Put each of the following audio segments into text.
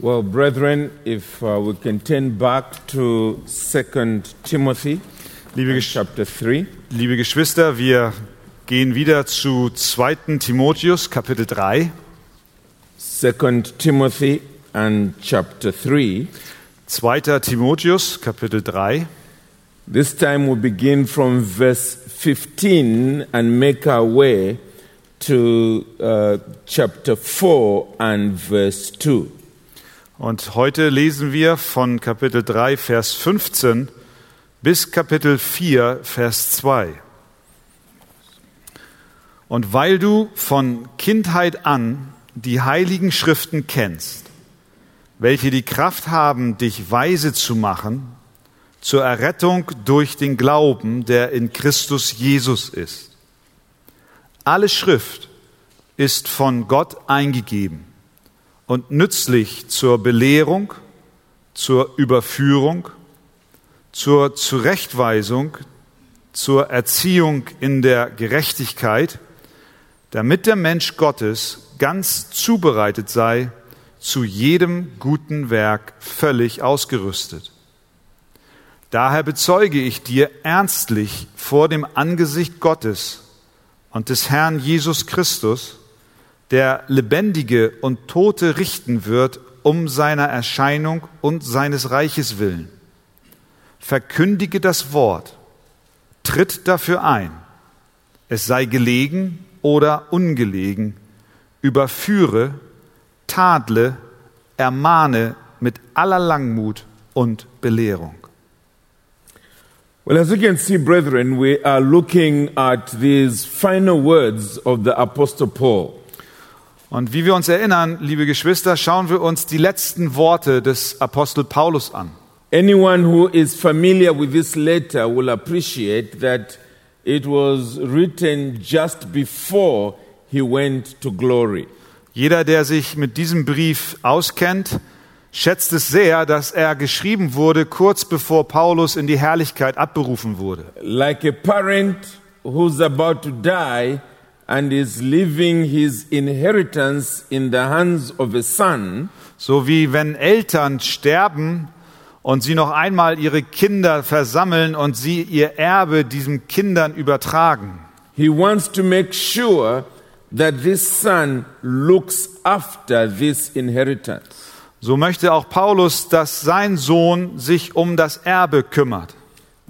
Well, brethren, if uh, we can turn back to 2 Timothy Liebe, Gesch chapter 3. liebe Geschwister, wir gehen wieder zu 2. Timotheus, Kapitel 3. 2 Timothy and chapter 3. 2. Timotheus, Kapitel 3. This time we begin from verse 15 and make our way to uh, chapter 4 and verse 2. Und heute lesen wir von Kapitel 3, Vers 15 bis Kapitel 4, Vers 2. Und weil du von Kindheit an die heiligen Schriften kennst, welche die Kraft haben, dich weise zu machen, zur Errettung durch den Glauben, der in Christus Jesus ist. Alle Schrift ist von Gott eingegeben und nützlich zur Belehrung, zur Überführung, zur Zurechtweisung, zur Erziehung in der Gerechtigkeit, damit der Mensch Gottes ganz zubereitet sei, zu jedem guten Werk völlig ausgerüstet. Daher bezeuge ich dir ernstlich vor dem Angesicht Gottes und des Herrn Jesus Christus, der Lebendige und Tote richten wird um seiner Erscheinung und seines Reiches willen. Verkündige das Wort, tritt dafür ein, es sei gelegen oder ungelegen, überführe, tadle, ermahne mit aller Langmut und Belehrung. Well, as you can see, brethren, we are looking at these final words of the Apostle Paul. Und wie wir uns erinnern, liebe Geschwister, schauen wir uns die letzten Worte des Apostel Paulus an. Anyone who is familiar with this letter will appreciate that it was written just before he went to glory. Jeder, der sich mit diesem Brief auskennt, schätzt es sehr, dass er geschrieben wurde kurz bevor Paulus in die Herrlichkeit abberufen wurde. Like a parent who's about to die and is leaving his inheritance in the hands of a son, So wie wenn Eltern sterben und sie noch einmal ihre Kinder versammeln und sie ihr Erbe diesen Kindern übertragen. he wants to make sure that this son looks after this inheritance. So möchte auch Paulus, dass sein Sohn sich um das Erbe kümmert.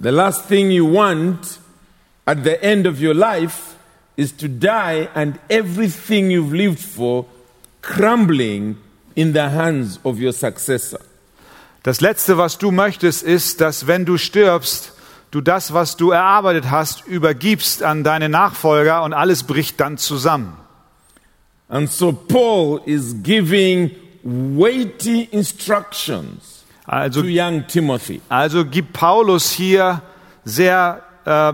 The last thing you want at the end of your life is to die and everything you've lived for crumbling in the hands of your successor. Das Letzte, was du möchtest, ist, dass wenn du stirbst, du das, was du erarbeitet hast, übergibst an deine Nachfolger und alles bricht dann zusammen. And so Paul is giving weighty instructions Also, to young Timothy. also gibt Paulus hier sehr äh,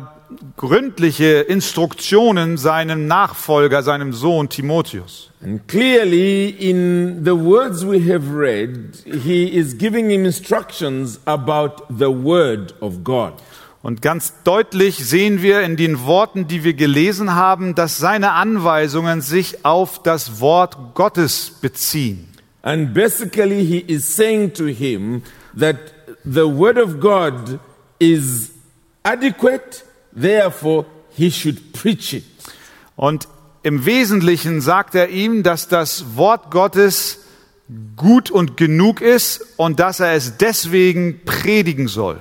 gründliche Instruktionen seinem Nachfolger, seinem Sohn Timotheus. And clearly, in the words we have read, he is giving him instructions about the Word of God. Und ganz deutlich sehen wir in den Worten, die wir gelesen haben, dass seine Anweisungen sich auf das Wort Gottes beziehen. And basically, he is saying to him that the Word of God is adequate, therefore, he should preach it. Und im Wesentlichen sagt er ihm, dass das Wort Gottes gut und genug ist und dass er es deswegen predigen soll.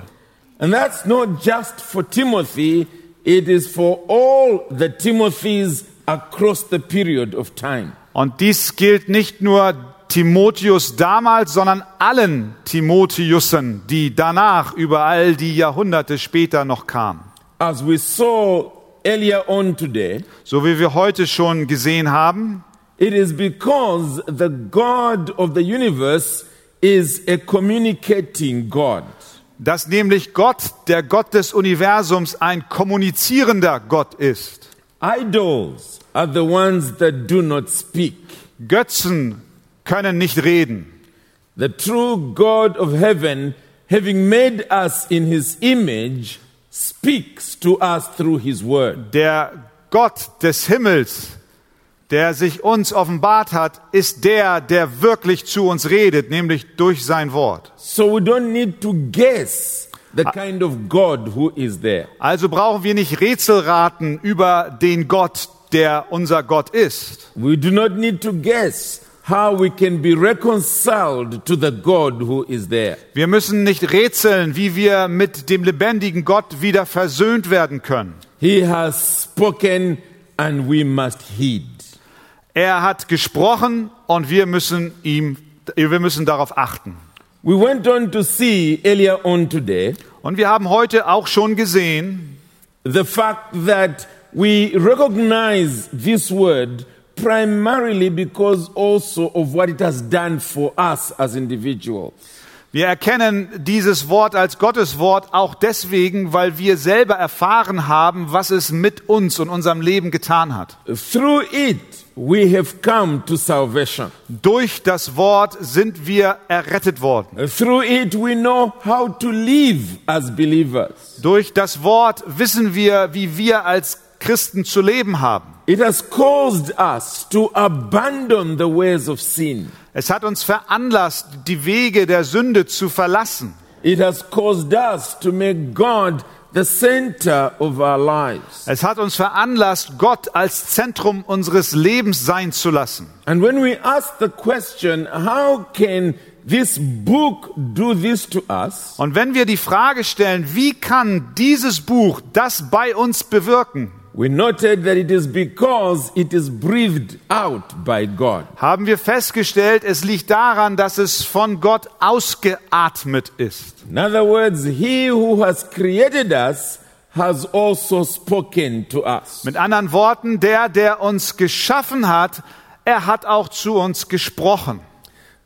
And that's not just for Timothy, it is for all the Timothys across the period of time. Und dies gilt nicht nur Timotheus damals, sondern allen Timotheusen, die danach über all die Jahrhunderte später noch kamen. As we saw earlier on today, So wie wir heute schon gesehen haben, it is because the God of the universe is a communicating God. dass nämlich Gott, der Gott des Universums, ein kommunizierender Gott ist. Idols are the ones that do not speak. Götzen können nicht reden. The true God of heaven, having made us in his image, speaks to us through his word. Der Gott des Himmels, der sich uns offenbart hat, ist der, der wirklich zu uns redet, nämlich durch sein Wort. So we don't need to guess the kind of God who is there. Also brauchen wir nicht Rätselraten über den Gott, der unser Gott ist. We do not need to guess how we can be reconciled to the God who is there. Wir müssen nicht rätseln, wie wir mit dem lebendigen Gott wieder versöhnt werden können. He has spoken and we must heed. Er hat gesprochen und wir müssen ihm, wir müssen darauf achten. We went on to see earlier on today Und wir haben heute auch schon gesehen, the fact that we recognize this word primarily because also of what it has done for us as individuals. wir erkennen dieses Wort als Gottes Wort auch deswegen, weil wir selber erfahren haben, was es mit uns und unserem Leben getan hat. Through it, we have come to salvation. Durch das Wort sind wir errettet worden. Through it, we know how to live as believers. Durch das Wort wissen wir, wie wir als Christen zu leben haben. It has caused us to abandon the ways of sin. Es hat uns veranlasst, die Wege der Sünde zu verlassen. It has caused us to make God the center of our lives. Es hat uns veranlasst, Gott als Zentrum unseres Lebens sein zu lassen. And when we ask the question, how can this book do this to us? Und wenn wir die Frage stellen, wie kann dieses Buch das bei uns bewirken, We noted that it is because it is breathed out by God. haben wir festgestellt, es liegt daran, dass es von Gott ausgeatmet ist. In other words, He who has created us has also spoken to us. Mit anderen Worten, der, der uns geschaffen hat, er hat auch zu uns gesprochen.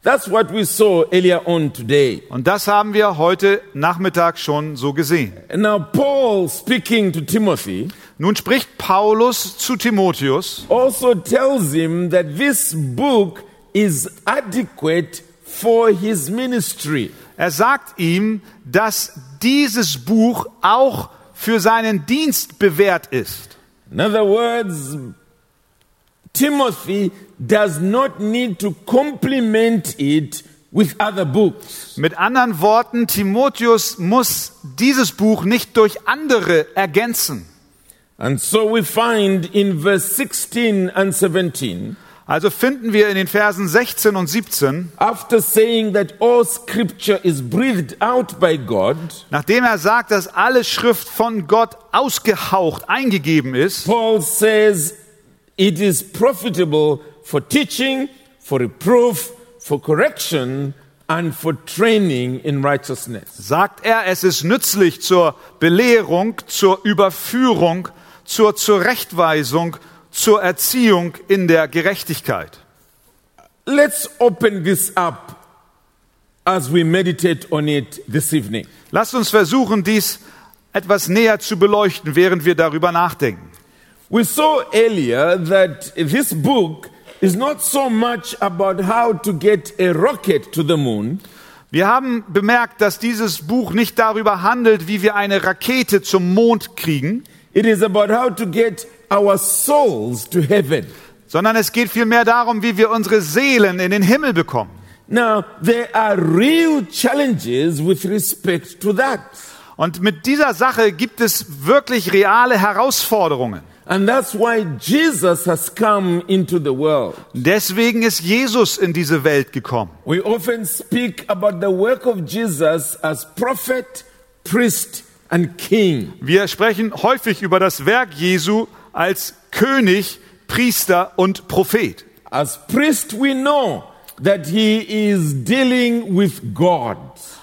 That's what we saw earlier on today. Und das haben wir heute Nachmittag schon so gesehen. And now, Paul speaking to Timothy Nun spricht Paulus zu Timotheus also tells him that this book is adequate for his ministry. Er sagt ihm, dass dieses Buch auch für seinen Dienst bewährt ist. In other words, Timothy does not need to complement it with other books. Mit anderen Worten, Timotheus muss dieses Buch nicht durch andere ergänzen. And so we find in verse 16 and 17, Also finden wir in den Versen 16 und 17, after saying that all scripture is breathed out by God, nachdem er sagt, dass alle Schrift von Gott ausgehaucht, eingegeben ist, Paul says it is profitable for teaching, for reproof, for correction, and for training in righteousness. sagt er, es ist nützlich zur Belehrung, zur Überführung, zur Zurechtweisung, zur Erziehung in der Gerechtigkeit. Let's open this up as we meditate on it this evening. Lasst uns versuchen, dies etwas näher zu beleuchten, während wir darüber nachdenken. We saw earlier that this book is not so much about how to get a rocket to the moon, Wir haben bemerkt, dass dieses Buch nicht darüber handelt, wie wir eine Rakete zum Mond kriegen, it is about how to get our souls to heaven. sondern es geht vielmehr darum, wie wir unsere Seelen in den Himmel bekommen. Now, there are real challenges with respect to that. Und mit dieser Sache gibt es wirklich reale Herausforderungen. And that's why Jesus has come into the world. Deswegen ist Jesus in diese Welt gekommen. We often speak about the work of Jesus as prophet, priest, and king. Wir sprechen häufig über das Werk Jesu als König, Priester und Prophet. As priest, we know that he is dealing with God.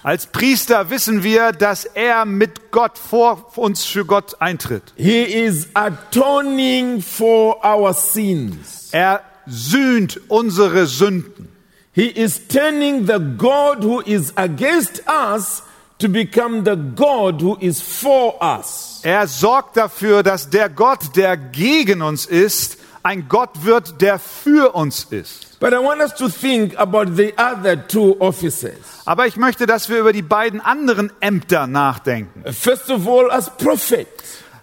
Als Priester wissen wir, dass er mit Gott vor uns für Gott eintritt. He is atoning for our sins. Er sühnt unsere Sünden. He is turning the God who is against us to become the God who is for us. Er sorgt dafür, dass der Gott, der gegen uns ist, ein Gott wird, der für uns ist. But I want us to think about the other two offices. Aber ich möchte, dass wir über die beiden anderen Ämter nachdenken. First of all, as prophet,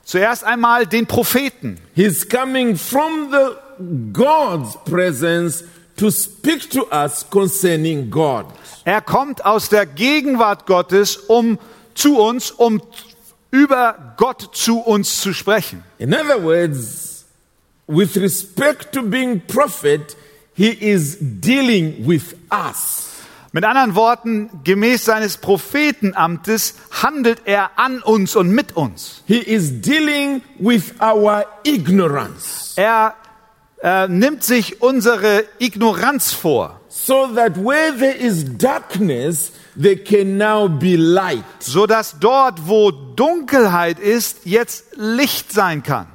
Zuerst einmal den Propheten. he's coming from the God's presence to speak to us concerning God. Er kommt aus der Gegenwart Gottes, um zu uns, um über Gott zu uns zu sprechen. In other words, with respect to being prophet, he is dealing with us. Mit anderen Worten, gemäß seines Prophetenamtes handelt er an uns und mit uns. He is dealing with our ignorance. Er äh, nimmt sich unsere Ignoranz vor, So that where there is darkness, there can now be light. so dass dort, wo Dunkelheit ist, jetzt Licht sein kann.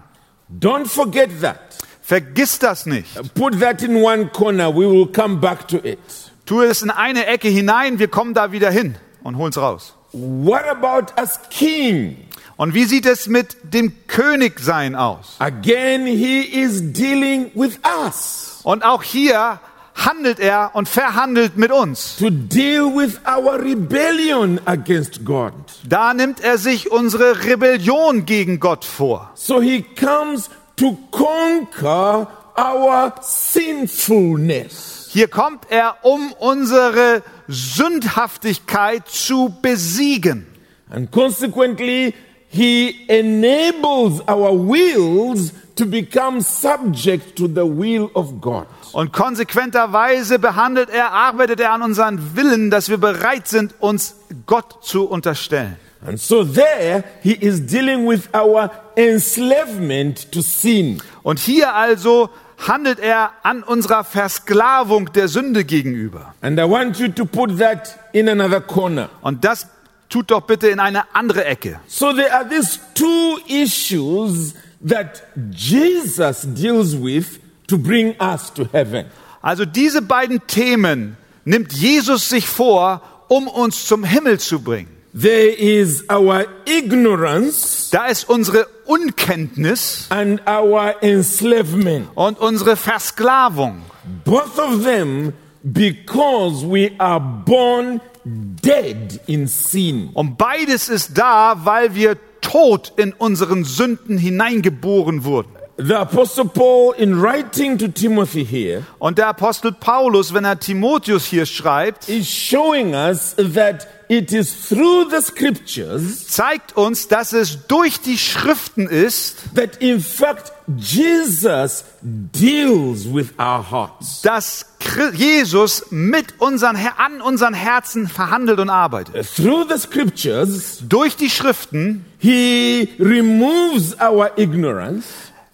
Don't forget that. Vergiss das nicht. Put that in one corner. We will come back to it. Tu es in eine Ecke hinein, wir kommen da wieder hin und holen es raus. What about as king? Und wie sieht es mit dem Königsein aus? Again, he is dealing with us Und auch hier handelt er und verhandelt mit uns. to deal with our rebellion against God. Da nimmt er sich unsere Rebellion gegen Gott vor. So he comes to conquer our sinfulness. Hier kommt er, um unsere Sündhaftigkeit zu besiegen. And consequently, he enables our wills to become subject to the will of God. Und konsequenterweise behandelt er, arbeitet er an unseren Willen, dass wir bereit sind, uns Gott zu unterstellen. And so there, he is dealing with our enslavement to sin. Und hier also handelt er an unserer Versklavung der Sünde gegenüber. And I want you to put that in another corner. Und das tut doch bitte in eine andere Ecke. So there are these two issues that Jesus deals with to bring us to heaven. Also diese beiden Themen nimmt Jesus sich vor, um uns zum Himmel zu bringen. There is our ignorance Da ist unsere Unkenntnis and our enslavement. und unsere Versklavung. Both of them because we are born dead in sin. Und beides ist da, weil wir tot in unseren Sünden hineingeboren wurden. The Apostle Paul, in writing to Timothy here, Und der Apostel Paulus, wenn er Timotheus hier schreibt, is showing us that it is through the scriptures zeigt uns, dass es durch die Schriften ist, that in fact Jesus deals with our hearts. dass Jesus mit unseren, an unseren Herzen verhandelt und arbeitet. Through the scriptures, Durch die Schriften he removes our ignorance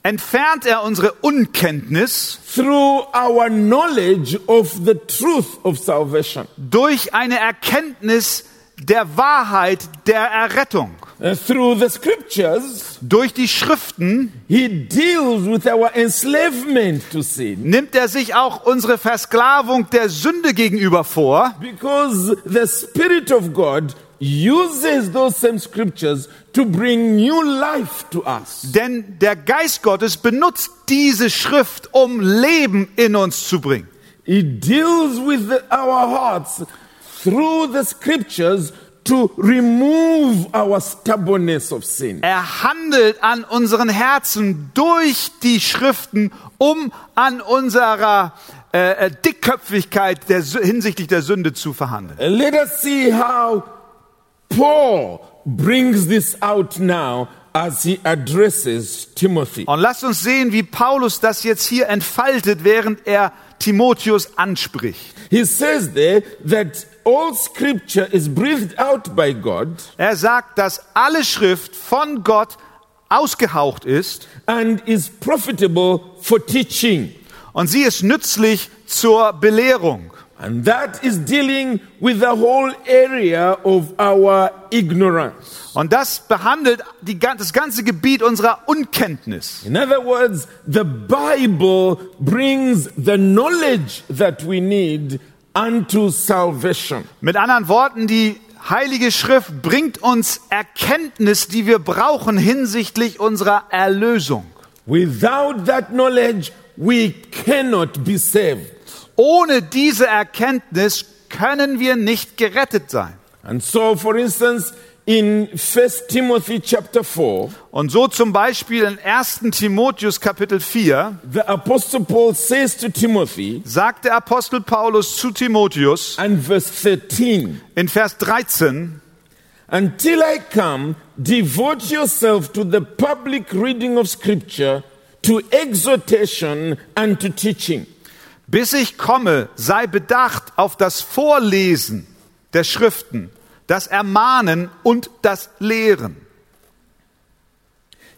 entfernt er unsere Unkenntnis through our knowledge of the truth of salvation. durch eine Erkenntnis der Wahrheit der Errettung. Uh, through the scriptures, Durch die Schriften he deals with our enslavement to sin nimmt er sich auch unsere Versklavung der Sünde gegenüber vor, because the Spirit of God uses those same scriptures to bring new life to us. denn der Geist Gottes benutzt diese Schrift, um Leben in uns zu bringen. He deals with the- our hearts through the scriptures to remove our stubbornness of sin. Er handelt an unseren Herzen durch die Schriften, um an unserer äh, äh, Dickköpfigkeit der, hinsichtlich der Sünde zu verhandeln. Let us see how Paul brings this out now as he addresses Timothy. Und lasst uns sehen, wie Paulus das jetzt hier entfaltet, während er Timotheus anspricht. He says there that all scripture is breathed out by God Er sagt, dass alle Schrift von Gott ausgehaucht ist and is profitable for teaching. und sie ist nützlich zur Belehrung. And that is dealing with the whole area of our ignorance. Und das behandelt die, das ganze Gebiet unserer Unkenntnis. In other words, the Bible brings the knowledge that we need unto salvation. Mit anderen Worten, die Heilige Schrift bringt uns Erkenntnis, die wir brauchen hinsichtlich unserer Erlösung. Without that knowledge, we cannot be saved. Ohne diese Erkenntnis können wir nicht gerettet sein. And so, for instance, in 1 Timothy chapter 4, Und so zum Beispiel in 1. Timotheus Kapitel 4 the Apostle Paul says to Timothy, sagt der Apostel Paulus zu Timotheus and verse 13, in Vers 13, Until I come, devote yourself to the public reading of Scripture, to exhortation, and to teaching. Bis ich komme, sei bedacht auf das Vorlesen der Schriften, das Ermahnen und das Lehren.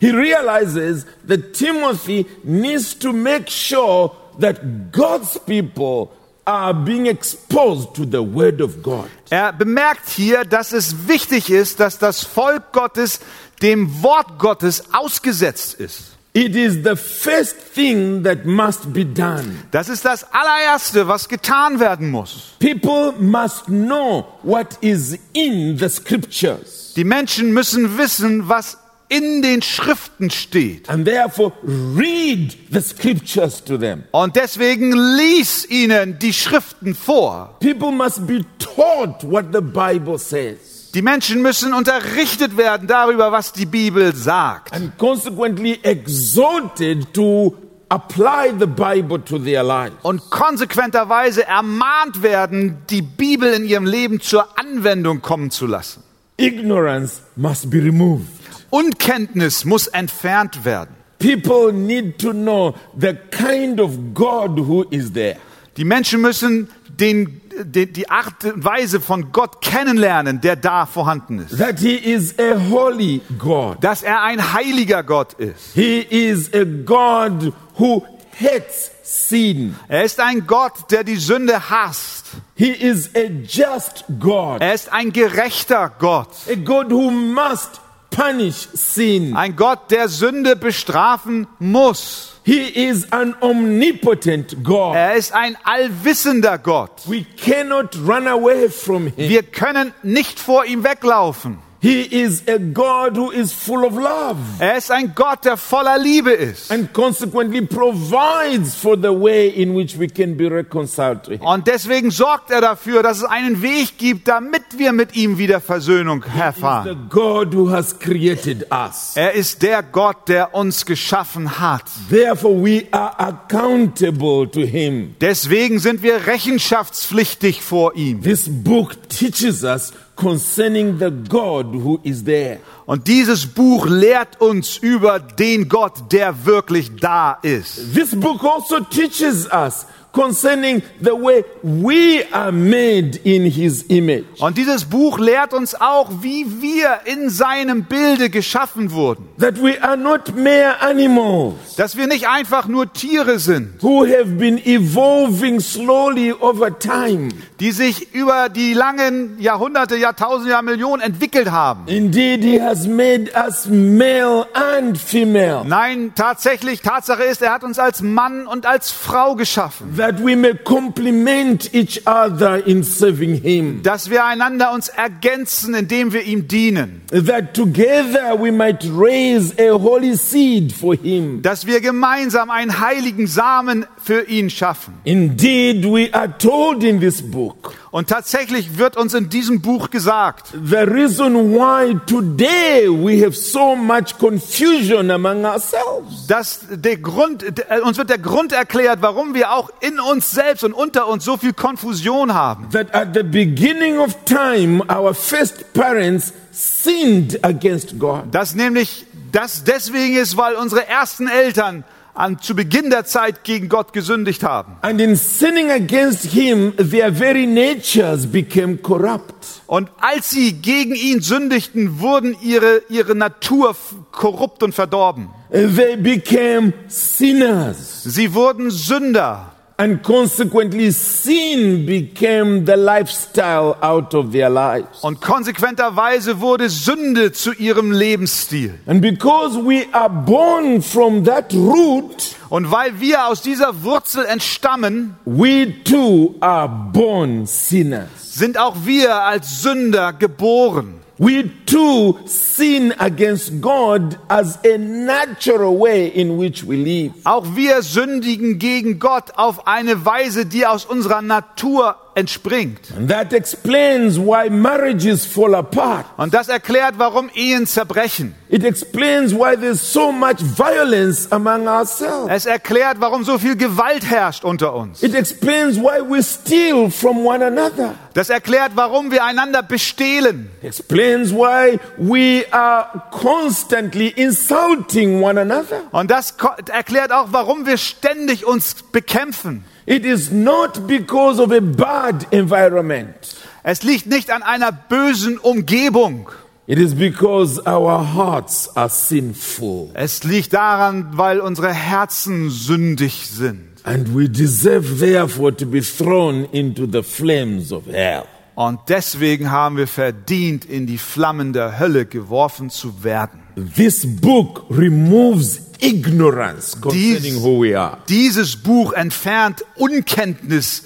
He realizes that Timothy needs to make sure that God's people are being exposed to the Word of God. Er bemerkt hier, dass es wichtig ist, dass das Volk Gottes dem Wort Gottes ausgesetzt ist. It is the first thing that must be done. Das ist das allererste, was getan werden muss. People must know what is in the scriptures. Die Menschen müssen wissen, was in den Schriften steht. And therefore, read the scriptures to them. Und deswegen lies ihnen die Schriften vor. People must be taught what the Bible says. Die Menschen müssen unterrichtet werden darüber, was die Bibel sagt. and consequently exhorted to apply the Bible to their lives. Und konsequenterweise ermahnt werden, die Bibel in ihrem Leben zur Anwendung kommen zu lassen. Ignorance must be removed. Unkenntnis muss entfernt werden. People need to know the kind of God who is there. Die Menschen müssen den, die, die Art und Weise von Gott kennenlernen, der da vorhanden ist. That He is a holy God. Dass er ein heiliger Gott ist. He is a God who hates sin. Er ist ein Gott, der die Sünde hasst. He is a just God. Er ist ein gerechter Gott. A God who must punish sin. Ein Gott, der Sünde bestrafen muss. He is an omnipotent God. Er ist ein allwissender Gott. We cannot run away from Him. Wir können nicht vor ihm weglaufen. He is a God who is full of love Er ist ein Gott, der voller Liebe ist. and consequently provides for the way in which we can be reconciled to Him. Und deswegen sorgt er dafür, dass es einen Weg gibt, damit wir mit ihm wieder Versöhnung The erfahren. God who has created us. Er ist der Gott, der uns geschaffen hat. Therefore, we are accountable to Him. Deswegen sind wir rechenschaftspflichtig vor ihm. This book teaches us concerning the God who is there. Und dieses Buch lehrt uns über den Gott, der wirklich da ist. This book also teaches us concerning the way we are made in His image. Und dieses Buch lehrt uns auch, wie wir in seinem Bilde geschaffen wurden. That we are not mere animals. Dass wir nicht einfach nur Tiere sind, who have been evolving slowly over time. die sich über die langen Jahrhunderte, Jahrtausende, Jahrmillionen entwickelt haben. Indeed, He has made us male and female, Nein, tatsächlich, Tatsache ist, er hat uns als Mann und als Frau geschaffen. That we may complement each other in serving Him, Dass wir einander uns ergänzen, indem wir ihm dienen. that together we might raise a holy seed for Him. Dass wir gemeinsam einen heiligen Samen für ihn schaffen. Indeed, we are told in this book Und tatsächlich wird uns in diesem Buch gesagt, the reason why today we have so much confusion among ourselves. dass der Grund, äh, uns wird der Grund erklärt, warum wir auch in uns selbst und unter uns so viel Konfusion haben. That at the beginning of time, our first parents sinned against God. Das nämlich das deswegen ist, weil unsere ersten Eltern an, zu Beginn der Zeit gegen Gott gesündigt haben. And in sinning against him, their very natures became corrupt. Und als sie gegen ihn sündigten, wurden ihre, ihre Natur korrupt und verdorben. They became sinners. Sie wurden Sünder. And consequently, sin became the lifestyle out of their lives. Und konsequenterweise wurde Sünde zu ihrem Lebensstil. And because we are born from that root, Und weil wir aus dieser Wurzel entstammen, we too are born sinners. sind auch wir als Sünder geboren. We too sin against God as a natural way in which we live. Auch wir sündigen gegen Gott auf eine Weise, die aus unserer Natur entspringt. And that explains why marriages fall apart. Und das erklärt, warum Ehen zerbrechen. It explains why there's so much violence among ourselves. Es erklärt, warum so viel Gewalt herrscht unter uns. It explains why we steal from one another. Das erklärt, warum wir einander bestehlen. Explains why we are constantly insulting one another. Und das erklärt auch, warum wir ständig uns bekämpfen. It is not because of a bad environment. Es liegt nicht an einer bösen Umgebung. It is because our hearts are sinful Es liegt daran, weil unsere Herzen sündig sind. and we deserve therefore to be thrown into the flames of hell. Und deswegen haben wir verdient, in die Flammen der Hölle geworfen zu werden. This book removes ignorance concerning Dies- who we are. Dieses Buch entfernt Unkenntnis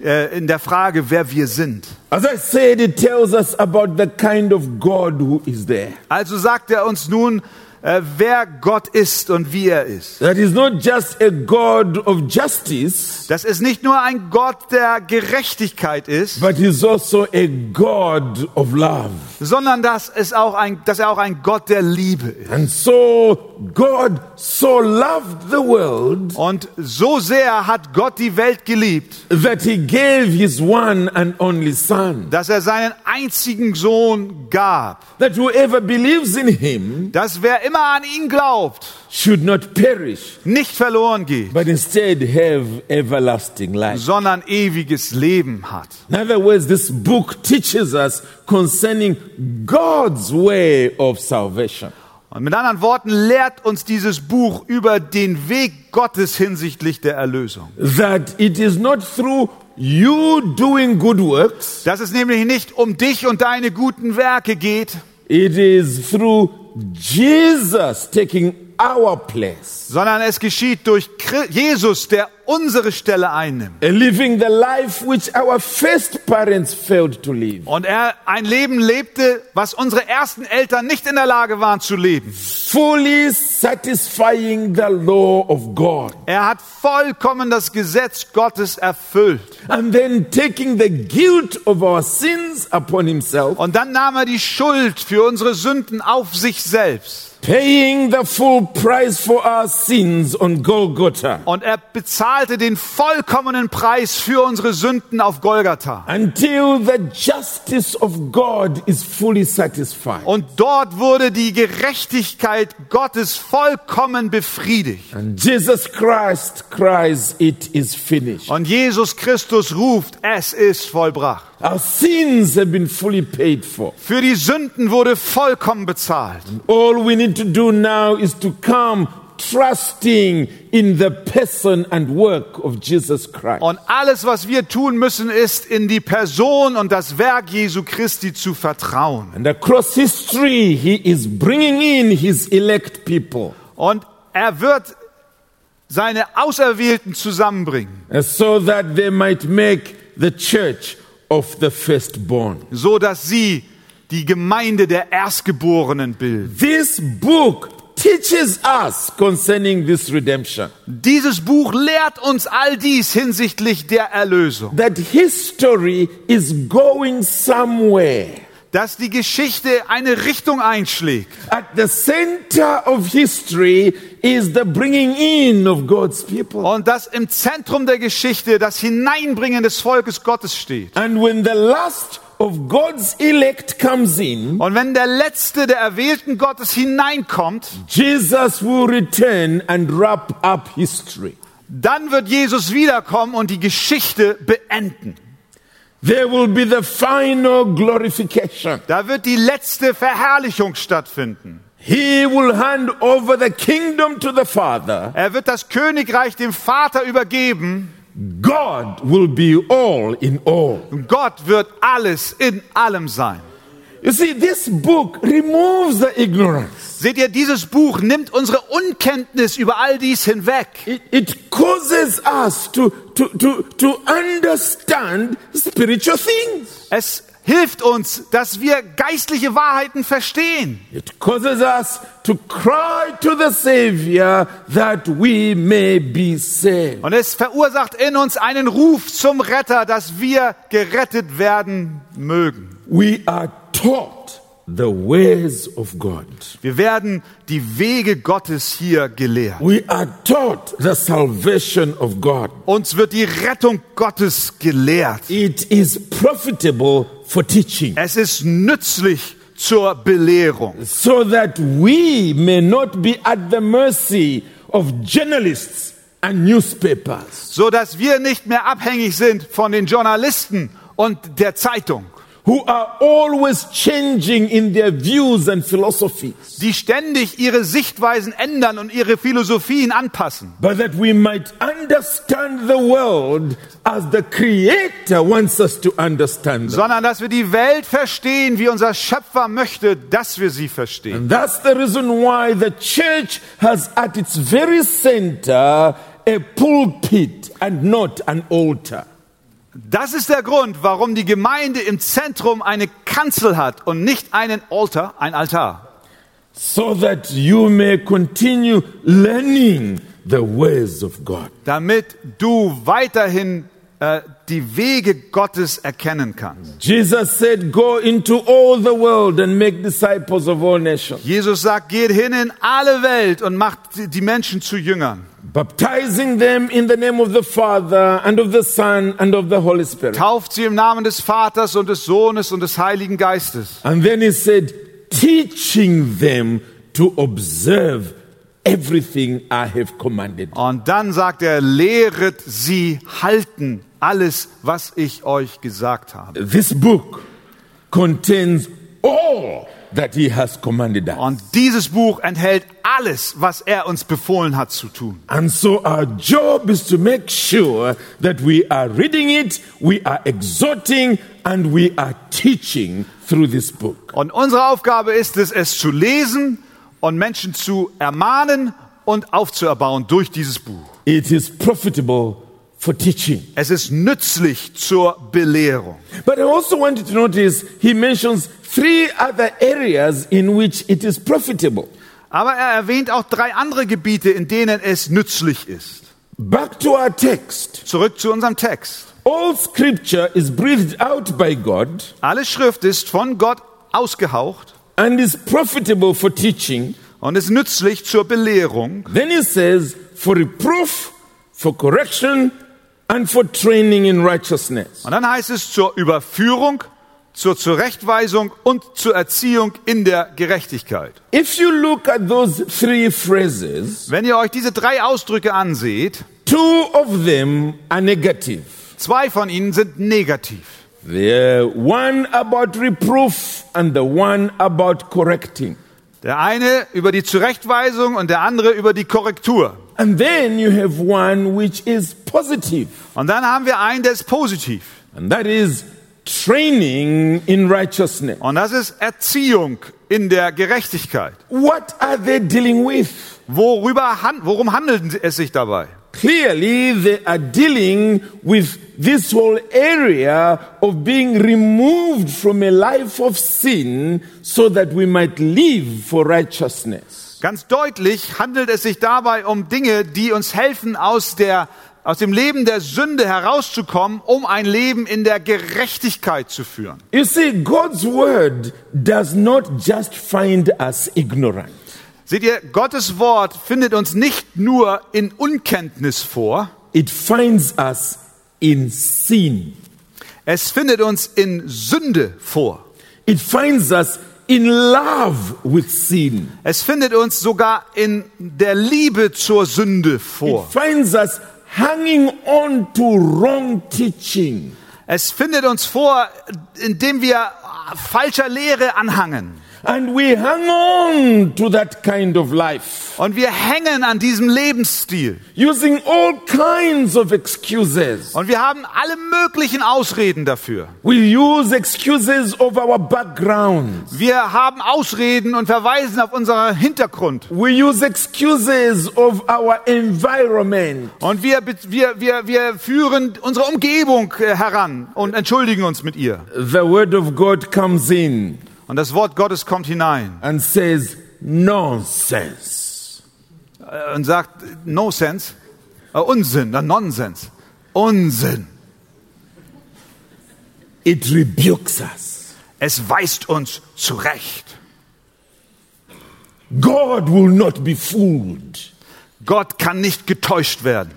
äh, in der Frage, wer wir sind. As I said, it tells us about the kind of God who is there. Also sagt er uns nun, äh, wer Gott ist und wie er ist. That is not just a God of justice, Das ist nicht nur ein Gott der Gerechtigkeit ist, but is also a God of love. sondern dass, es auch ein, dass er auch ein Gott der Liebe ist. And so God so loved the world Und so sehr hat Gott die Welt geliebt, that he gave his one and only son. dass er seinen einzigen Sohn gab. That whoever believes in him Dass wer immer an ihn glaubt, should not perish, nicht verloren geht, but instead have everlasting life. sondern ewiges Leben hat. In other words, this book teaches us concerning God's way of salvation. Und mit anderen Worten lehrt uns dieses Buch über den Weg Gottes hinsichtlich der Erlösung. That it is not through you doing good works, Dass es nämlich nicht um dich und deine guten Werke geht, it is through Jesus taking our place, sondern es geschieht durch Jesus, der unsere Stelle einnimmt. living the life which our first parents failed to live. Und er ein Leben lebte, was unsere ersten Eltern nicht in der Lage waren zu leben. fully satisfying the law of God Er hat vollkommen das Gesetz Gottes erfüllt. and then taking the guilt of our sins upon himself, Und dann nahm er die Schuld für unsere Sünden auf sich selbst. Paying the full price for our sins on Golgotha Und er bezahlte den vollkommenen Preis für unsere Sünden auf Golgatha. until the justice of God is fully satisfied. Und dort wurde die Gerechtigkeit Gottes vollkommen befriedigt. And Jesus Christ cries, It is finished. Und Jesus Christus ruft, es ist vollbracht. Our sins have been fully paid for. Für die Sünden wurde vollkommen bezahlt. All we need to do now is to come trusting in the person and work of Jesus Christ. Und alles, was wir tun müssen, ist in die Person und das Werk Jesu Christi zu vertrauen. And across history, he is bringing in his elect people Und er wird seine Auserwählten zusammenbringen, so that they might make the church of the firstborn. so dass sie die Gemeinde der Erstgeborenen bilden. This book teaches us concerning this redemption Dieses Buch lehrt uns all dies hinsichtlich der Erlösung, that history is going somewhere. Dass die Geschichte eine Richtung einschlägt. At the center of history is the bringing in of God's people. Und dass im Zentrum der Geschichte das Hineinbringen des Volkes Gottes steht. And when the last of God's elect comes in, Und wenn der Letzte der Erwählten Gottes hineinkommt, Jesus will return and wrap up history. dann wird Jesus wiederkommen und die Geschichte beenden. There will be the final glorification. Da wird die letzte Verherrlichung stattfinden. He will hand over the kingdom to the Father. Er wird das Königreich dem Vater übergeben. God will be all in all. Und Gott wird alles in allem sein. You see, this book removes the ignorance. Seht ihr, dieses Buch nimmt unsere Unkenntnis über all dies hinweg. It, it causes us to, to, to, to understand spiritual things. Es hilft uns, dass wir geistliche Wahrheiten verstehen. It causes us to cry to the Savior that we may be saved. Und es verursacht in uns einen Ruf zum Retter, dass wir gerettet werden mögen. We are taught the ways of God. Wir werden die Wege Gottes hier gelehrt. We are taught the salvation of God. Uns wird die Rettung Gottes gelehrt. It is profitable for teaching, Es ist nützlich zur Belehrung, so that we may not be at the mercy of journalists and newspapers so dass wir nicht mehr abhängig sind von den Journalisten und der Zeitung, who are always changing in their views and philosophies, die ständig ihre Sichtweisen ändern und ihre Philosophien anpassen, but that we might understand the world as the Creator wants us to understand them. sondern dass wir die Welt verstehen, wie unser Schöpfer möchte, dass wir sie verstehen. And that's the reason why the church has at its very center a pulpit and not an altar. Das ist der Grund, warum die Gemeinde im Zentrum eine Kanzel hat und nicht einen Altar, ein Altar. So that you may continue learning the ways of God. damit du weiterhin äh, die Wege Gottes erkennen kannst. Jesus said, Go into all the world and make disciples of all nations, Jesus sagt, geht hin in alle Welt und macht die- die Menschen zu Jüngern. Baptizing them in the name of the Father and of the Son and of the Holy Spirit. Tauft sie im Namen des Vaters und des Sohnes und des Heiligen Geistes. And then he said, teaching them to observe everything I have commanded. Und dann sagt er, lehret sie halten alles, was ich euch gesagt habe. This book contains all that he has commanded us. Und dieses Buch enthält alles, was er uns befohlen hat zu tun. And so our job is to make sure that we are reading it, we are exhorting, and we are teaching through this book. Und unsere Aufgabe ist es, es zu lesen und Menschen zu ermahnen und aufzuerbauen durch dieses Buch. It is profitable for teaching. Es ist nützlich zur Belehrung. But I also want you to notice he mentions three other areas in which it is profitable. Aber er erwähnt auch drei andere Gebiete, in denen es nützlich ist. Back to our text. Zurück zu unserem Text. All scripture is breathed out by God Alle Schrift ist von Gott ausgehaucht and is profitable for teaching. und ist nützlich zur Belehrung. Then he says, for reproof, for correction, and for training in righteousness. Und dann heißt es zur Überführung, zur Zurechtweisung und zur Erziehung in der Gerechtigkeit. If you look at those three phrases, Wenn ihr euch diese drei Ausdrücke anseht, two of them are negative. zwei von ihnen sind negativ. The one about reproof and the one about correcting. Der eine über die Zurechtweisung und der andere über die Korrektur. And then you have one which is positive, Und dann haben wir einen, der ist positiv. and that is training in righteousness. Und das ist Erziehung in der Gerechtigkeit. What are they dealing with? Worüber, han- worum handelt es sich dabei? Clearly, they are dealing with this whole area of being removed from a life of sin so that we might live for righteousness. Ganz deutlich handelt es sich dabei um Dinge, die uns helfen, aus, der, aus dem Leben der Sünde herauszukommen, um ein Leben in der Gerechtigkeit zu führen. You see, God's word does not just find us ignorant. Seht ihr, Gottes Wort findet uns nicht nur in Unkenntnis vor, It finds us in sin. es findet uns in Sünde vor. It finds us in love with sin. Es findet uns sogar in der Liebe zur Sünde It vor. finds us hanging on to wrong teaching. Es findet uns vor, indem wir falscher Lehre anhangen. And we hang on to that kind of life, Und wir hängen an diesem Lebensstil. using all kinds of excuses. Und wir haben alle möglichen Ausreden dafür. We use excuses of our background. Wir haben Ausreden und verweisen auf unseren Hintergrund. We use excuses of our environment. Und wir, wir, wir, wir führen unsere Umgebung äh, heran und entschuldigen uns mit ihr. The word of God comes in Und das Wort Gottes kommt hinein and says, nonsense. äh, und sagt, no sense, äh, Unsinn, äh, Nonsens, Unsinn. It rebukes us. Es weist uns zurecht. God will not be fooled. Gott kann nicht getäuscht werden.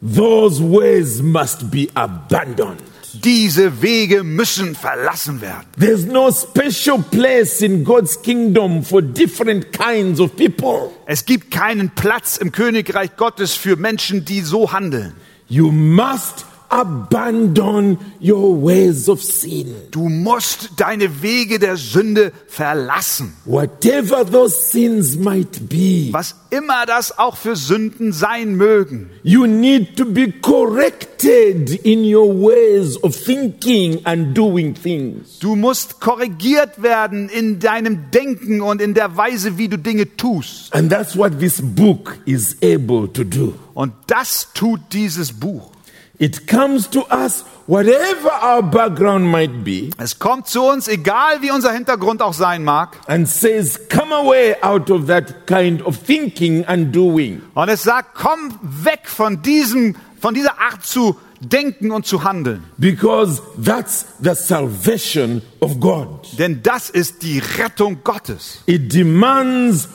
Those ways must be abandoned. Diese Wege müssen verlassen werden. There's no special place in God's kingdom for different kinds of people. Es gibt keinen Platz im Königreich Gottes für Menschen, die so handeln. You must abandon your ways of sin. Du musst deine Wege der Sünde verlassen. Whatever those sins might be, Was immer das auch für Sünden sein mögen. you need to be corrected in your ways of thinking and doing things. Du musst korrigiert werden in deinem Denken und in der Weise, wie du Dinge tust. And that's what this book is able to do. Und das tut dieses Buch. It comes to us, whatever our background might be, Es kommt zu uns, egal wie unser Hintergrund auch sein mag. and says, Come away out of that kind of thinking and doing. Und es sagt, komm weg von diesem, von dieser Art zu denken und zu handeln. Because that's the salvation of God. Denn das ist die Rettung Gottes. It demands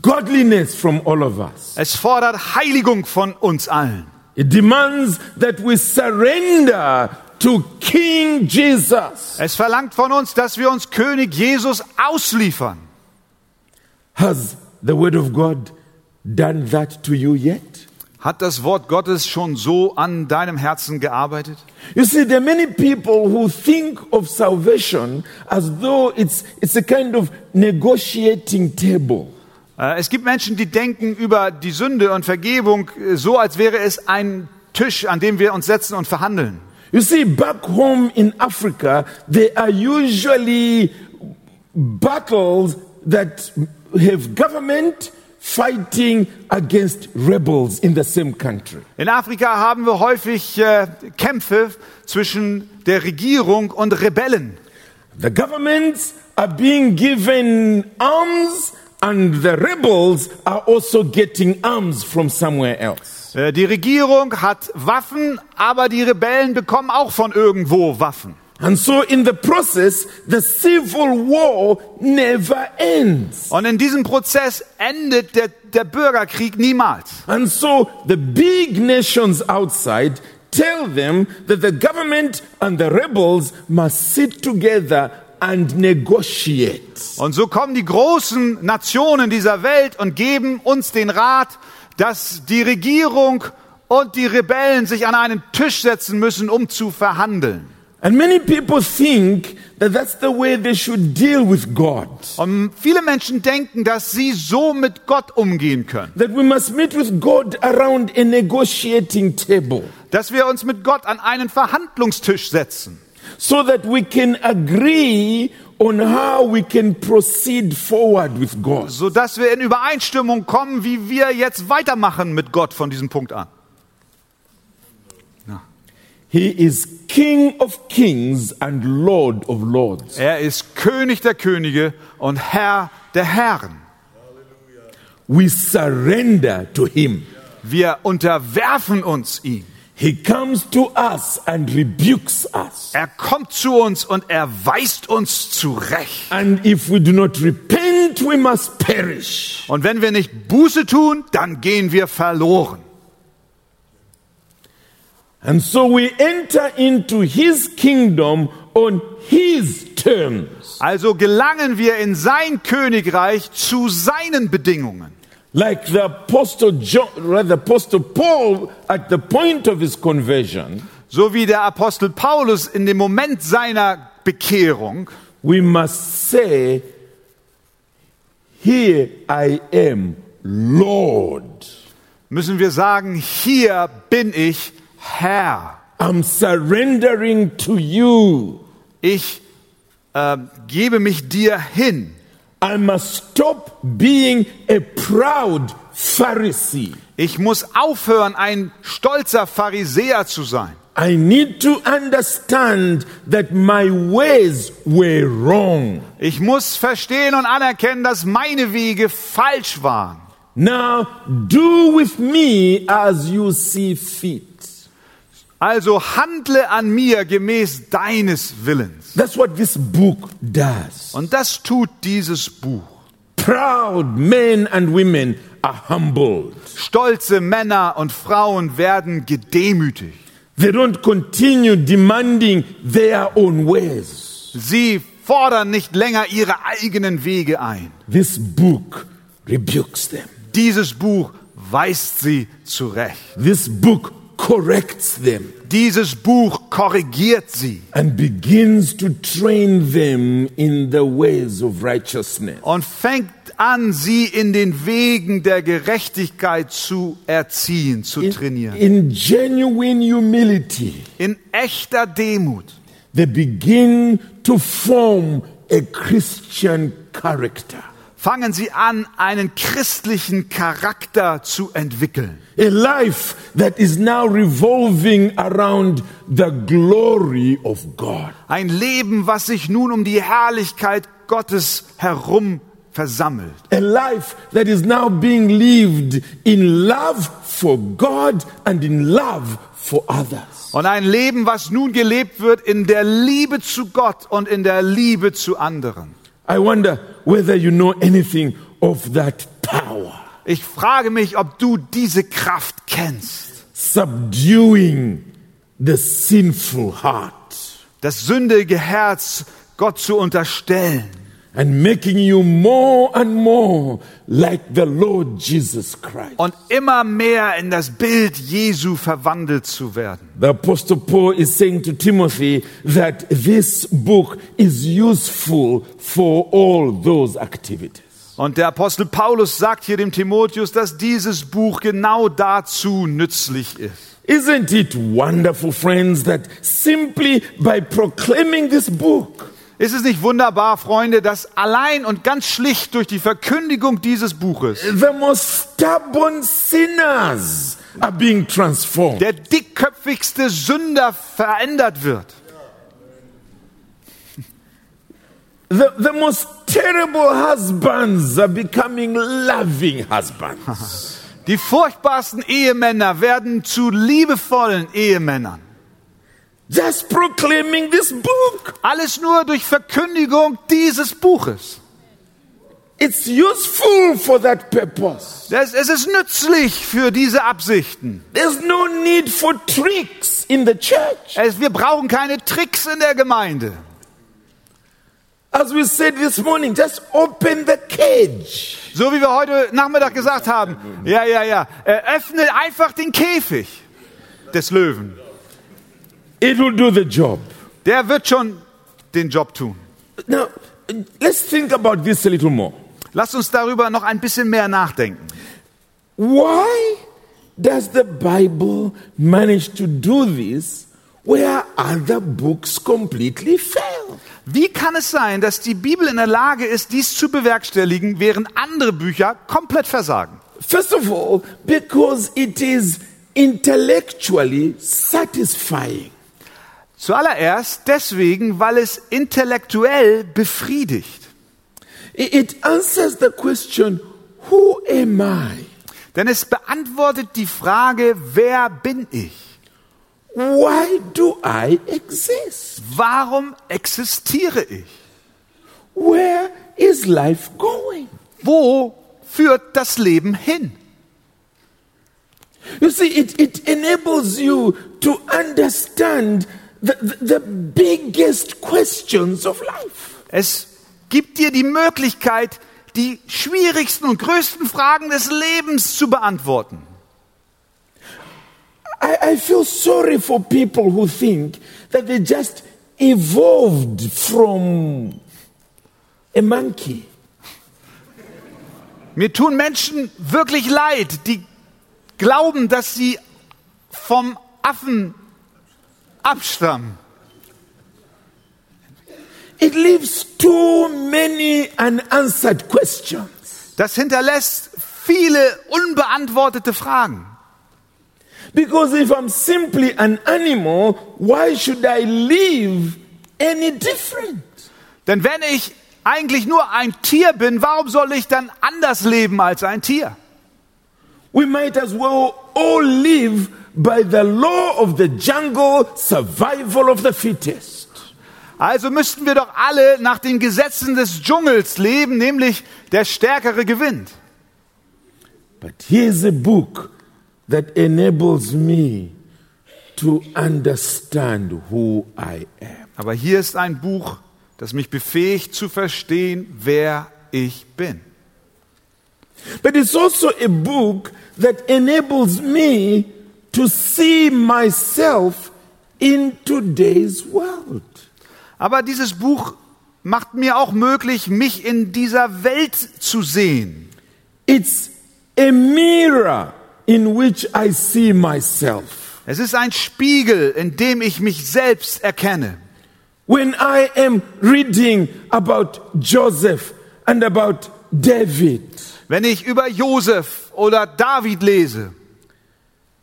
godliness from all of us. Es fordert Heiligung von uns allen. It demands that we surrender to King Jesus. Es verlangt von uns, dass wir uns König Jesus ausliefern. Has the Word of God done that to you yet? Hat das Wort Gottes schon so an deinem Herzen gearbeitet? You see, there are many people who think of salvation as though it's, it's a kind of negotiating table. Äh, Es gibt Menschen, die denken über die Sünde und Vergebung äh, so, als wäre es ein Tisch, an dem wir uns setzen und verhandeln. You see, back home in Africa, there are usually battles that have government fighting against rebels in the same country. In Afrika haben wir häufig äh, Kämpfe zwischen der Regierung und Rebellen. The governments are being given arms, and the rebels are also getting arms from somewhere else. Äh, Die Regierung hat Waffen, aber die Rebellen bekommen auch von irgendwo Waffen. And so, in the process, the civil war never ends. Und in diesem Prozess endet der, der Bürgerkrieg niemals. And so, the big nations outside tell them that the government and the rebels must sit together and negotiate. Und so kommen die großen Nationen dieser Welt und geben uns den Rat, dass die Regierung und die Rebellen sich an einen Tisch setzen müssen, um zu verhandeln. And many people think that that's the way they should deal with God. Und viele Menschen denken, dass sie so mit Gott umgehen können. That we must meet with God around a negotiating table Dass wir uns mit Gott an einen Verhandlungstisch setzen, so that we can agree on how we can proceed forward with God. sodass wir in Übereinstimmung kommen, wie wir jetzt weitermachen mit Gott von diesem Punkt an. He is King of kings and Lord of lords. Er ist König der Könige und Herr der Herren. We surrender to him. Wir unterwerfen uns ihm. He comes to us and rebukes us. Er kommt zu uns und er weist uns zurecht. And if we do not repent, we must perish. Und wenn wir nicht Buße tun, dann gehen wir verloren. And so we enter into his kingdom on his terms. Also gelangen wir in sein Königreich zu seinen Bedingungen. Like the apostle John, rather apostle Paul at the point of his conversion So wie der Apostel Paulus in dem Moment seiner Bekehrung we must say, Here I am, Lord. müssen wir sagen, hier bin ich Herr. I'm surrendering to you. Ich äh, gebe mich dir hin. I must stop being a proud Pharisee. Ich muss aufhören, ein stolzer Pharisäer zu sein. I need to understand that my ways were wrong. Ich muss verstehen und anerkennen, dass meine Wege falsch waren. Now do with me as you see fit. Also handle an mir gemäß deines Willens. That's what this book does. Und das tut dieses Buch. Proud men and women are humbled. Stolze Männer und Frauen werden gedemütigt. They don't continue demanding their own ways. Sie fordern nicht länger ihre eigenen Wege ein. This book rebukes them. Dieses Buch weist sie zurecht. This book corrects them Dieses Buch korrigiert sie and begins to train them in the ways of righteousness. und fängt an, sie in den Wegen der Gerechtigkeit zu erziehen, zu trainieren. In genuine humility, In echter Demut. they begin to form a Christian character. Fangen sie an, einen christlichen Charakter zu entwickeln. A life that is now revolving around the glory of God. Ein Leben, was sich nun um die Herrlichkeit Gottes herum versammelt. A life that is now being lived in love for God and in love for others. Und ein Leben, was nun gelebt wird in der Liebe zu Gott und in der Liebe zu anderen. I wonder whether you know anything of that power. Ich frage mich, ob du diese Kraft kennst. Subduing the sinful heart Das sündige Herz Gott zu unterstellen and making you more and more like the Lord Jesus Christ. und immer mehr in das Bild Jesu verwandelt zu werden. The Apostle Paul is saying to Timothy that this book is useful for all those activities. Und der Apostel Paulus sagt hier dem Timotheus, dass dieses Buch genau dazu nützlich ist. Isn't it wonderful, friends, that simply by proclaiming this book, Ist es nicht wunderbar, Freunde, dass allein und ganz schlicht durch die Verkündigung dieses Buches the most stubborn sinners are being transformed? der dickköpfigste Sünder verändert wird? The, the most terrible husbands are becoming loving husbands. Die furchtbarsten Ehemänner werden zu liebevollen Ehemännern. Just proclaiming this book. Alles nur durch Verkündigung dieses Buches. It's useful for that purpose. Es, es ist nützlich für diese Absichten. There's no need for tricks in the church. Es, wir brauchen keine Tricks in der Gemeinde. As we said this morning, just open the cage. So wie wir heute Nachmittag gesagt haben. Ja, ja, ja. Äh, Öffne einfach den Käfig des Löwen. It will do the job. Der wird schon den Job tun. Now, let's think about this a little more. Lasst uns darüber noch ein bisschen mehr nachdenken. Why does the Bible manage to do this where other books completely fail? Wie kann es sein, dass die Bibel in der Lage ist, dies zu bewerkstelligen, während andere Bücher komplett versagen? First of all, because it is intellectually satisfying. Zuallererst deswegen, weil es intellektuell befriedigt. It- answers the question, Who am I? Denn es beantwortet die Frage, wer bin ich? Why do I exist? Warum existiere ich? Where is life going? Wo führt das Leben hin? You see, it, it enables you to understand the, the, biggest questions of life. Es gibt dir die Möglichkeit, die schwierigsten und größten Fragen des Lebens zu beantworten. I, I feel sorry for people who think that they just evolved from a monkey. Mir tun Menschen wirklich leid, die glauben, dass sie vom Affen abstammen. It leaves too many unanswered questions. Das hinterlässt viele unbeantwortete Fragen. Because if I'm simply an animal, why should I live any different? Denn wenn ich eigentlich nur ein Tier bin, warum soll ich dann anders leben als ein Tier? We might as well all live by the law of the jungle, survival of the fittest. Also müssten wir doch alle nach den Gesetzen des Dschungels leben, nämlich der Stärkere gewinnt. But here's a book that enables me to understand who I am. Aber hier ist ein Buch, das mich befähigt zu verstehen, wer ich bin. But it's also a book that enables me to see myself in today's world. Aber dieses Buch macht mir auch möglich, mich in dieser Welt zu sehen. It's a mirror in which I see myself. Es ist ein Spiegel, in dem ich mich selbst erkenne. When I am reading about Joseph and about David, Wenn ich über Josef oder David lese,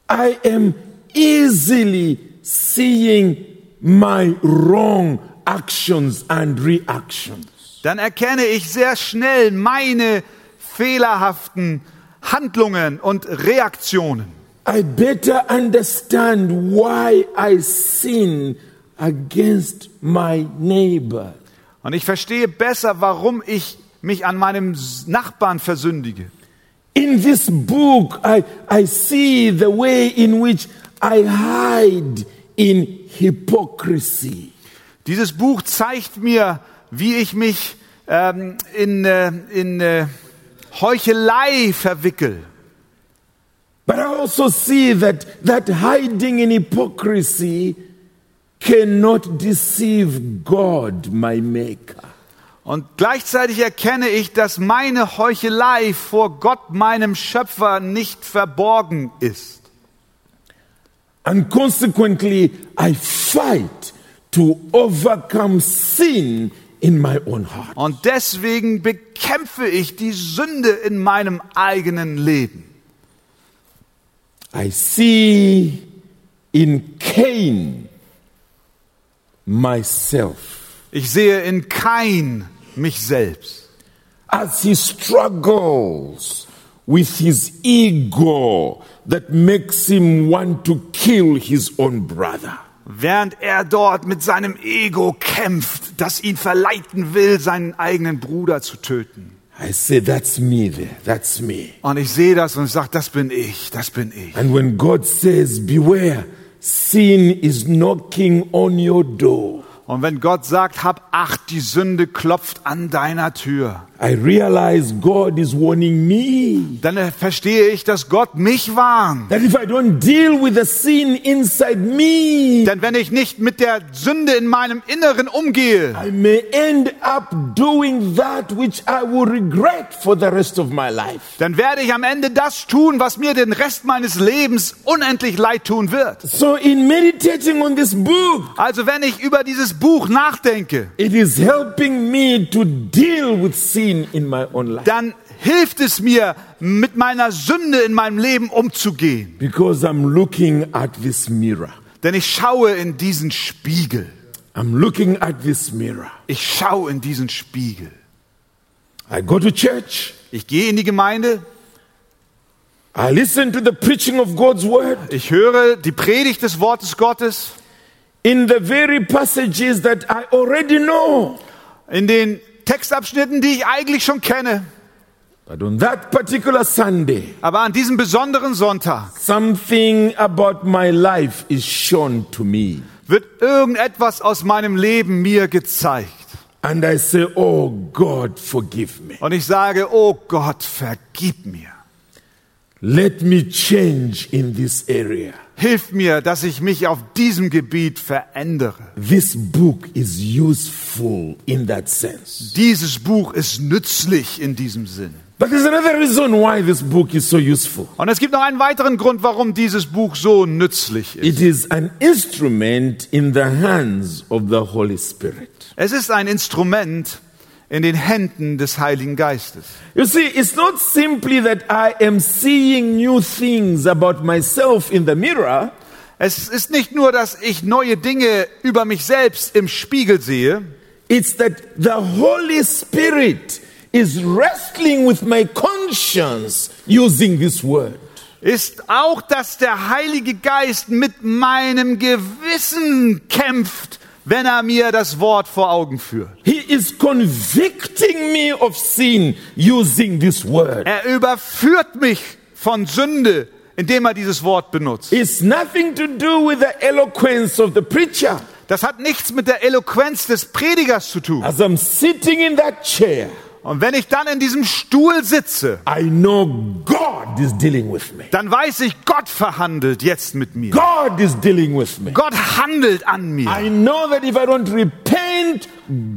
I am easily seeing my wrong actions and reactions. dann erkenne ich sehr schnell meine fehlerhaften Handlungen und Reaktionen. I better understand why I sin against my neighbor. Und ich verstehe besser, warum ich mich an meinem Nachbarn versündige. In this book, I, I see the way in which I hide in hypocrisy. Dieses Buch zeigt mir, wie ich mich ähm, in, äh, in äh, Heuchelei verwickel. But I also see that, that hiding in hypocrisy cannot deceive God, my maker. Und gleichzeitig erkenne ich, dass meine Heuchelei vor Gott, meinem Schöpfer, nicht verborgen ist. And consequently, I fight to overcome sin in my own heart. Und deswegen bekämpfe ich die Sünde in meinem eigenen Leben. I see in Cain myself Ich sehe in Kain mich selbst. as he struggles with his ego that makes him want to kill his own brother. Während er dort mit seinem Ego kämpft, das ihn verleiten will, seinen eigenen Bruder zu töten. I say, That's me there, that's me. Und ich sehe das und sage, das bin ich, das bin ich. And when God says, Beware, sin is knocking on your door, Und wenn Gott sagt, hab Acht, die Sünde klopft an deiner Tür, I realize God is warning me dann verstehe ich, dass Gott mich warnt. that if I don't deal with the sin inside me, Denn wenn ich nicht mit der Sünde in meinem Inneren umgehe, I may end up doing that which I will regret for the rest of my life. dann werde ich am Ende das tun, was mir den Rest meines Lebens unendlich leid tun wird. So, in meditating on this book, Also wenn ich über dieses Buch nachdenke, it is helping me to deal with sin in my own life. dann hilft es mir, mit meiner Sünde in meinem Leben umzugehen. Because I'm looking at this mirror. Denn ich schaue in diesen Spiegel. I'm looking at this mirror. Ich schaue in diesen Spiegel. I go to church. Ich gehe in die Gemeinde, I listen to the preaching of God's word ich höre die Predigt des Wortes Gottes in the very passages that I already know. in den Textabschnitten, die ich eigentlich schon kenne. But on that particular Sunday, Aber an diesem besonderen Sonntag something about my life is shown to me. wird irgendetwas aus meinem Leben mir gezeigt. And I say, Oh God, forgive me. Und ich sage, oh Gott, vergib mir. Let me change in this area. Hilf mir, dass ich mich auf diesem Gebiet verändere. This book is useful in that sense. Dieses Buch ist nützlich in diesem Sinn. But there's another reason why this book is so useful. Und es gibt noch einen weiteren Grund, warum dieses Buch so nützlich ist. It is an instrument in the hands of the Holy Spirit. Es ist ein Instrument in den Händen des Heiligen Geistes. You see, it's not simply that I am seeing new things about myself in the mirror. Es ist nicht nur, dass ich neue Dinge über mich selbst im Spiegel sehe, It's that the Holy Spirit is wrestling with my conscience using this word. ist auch, dass der Heilige Geist mit meinem Gewissen kämpft, wenn er mir das Wort vor Augen führt. He is convicting me of sin using this word. Er überführt mich von Sünde, indem er dieses Wort benutzt. It's nothing to do with the eloquence of the preacher. Das hat nichts mit der Eloquenz des Predigers zu tun. As I'm sitting in that chair, Und wenn ich dann in diesem Stuhl sitze, I know God is dealing with me. dann weiß ich, Gott verhandelt jetzt mit mir. God is dealing with me. Gott handelt an mir. I know that if I don't repent,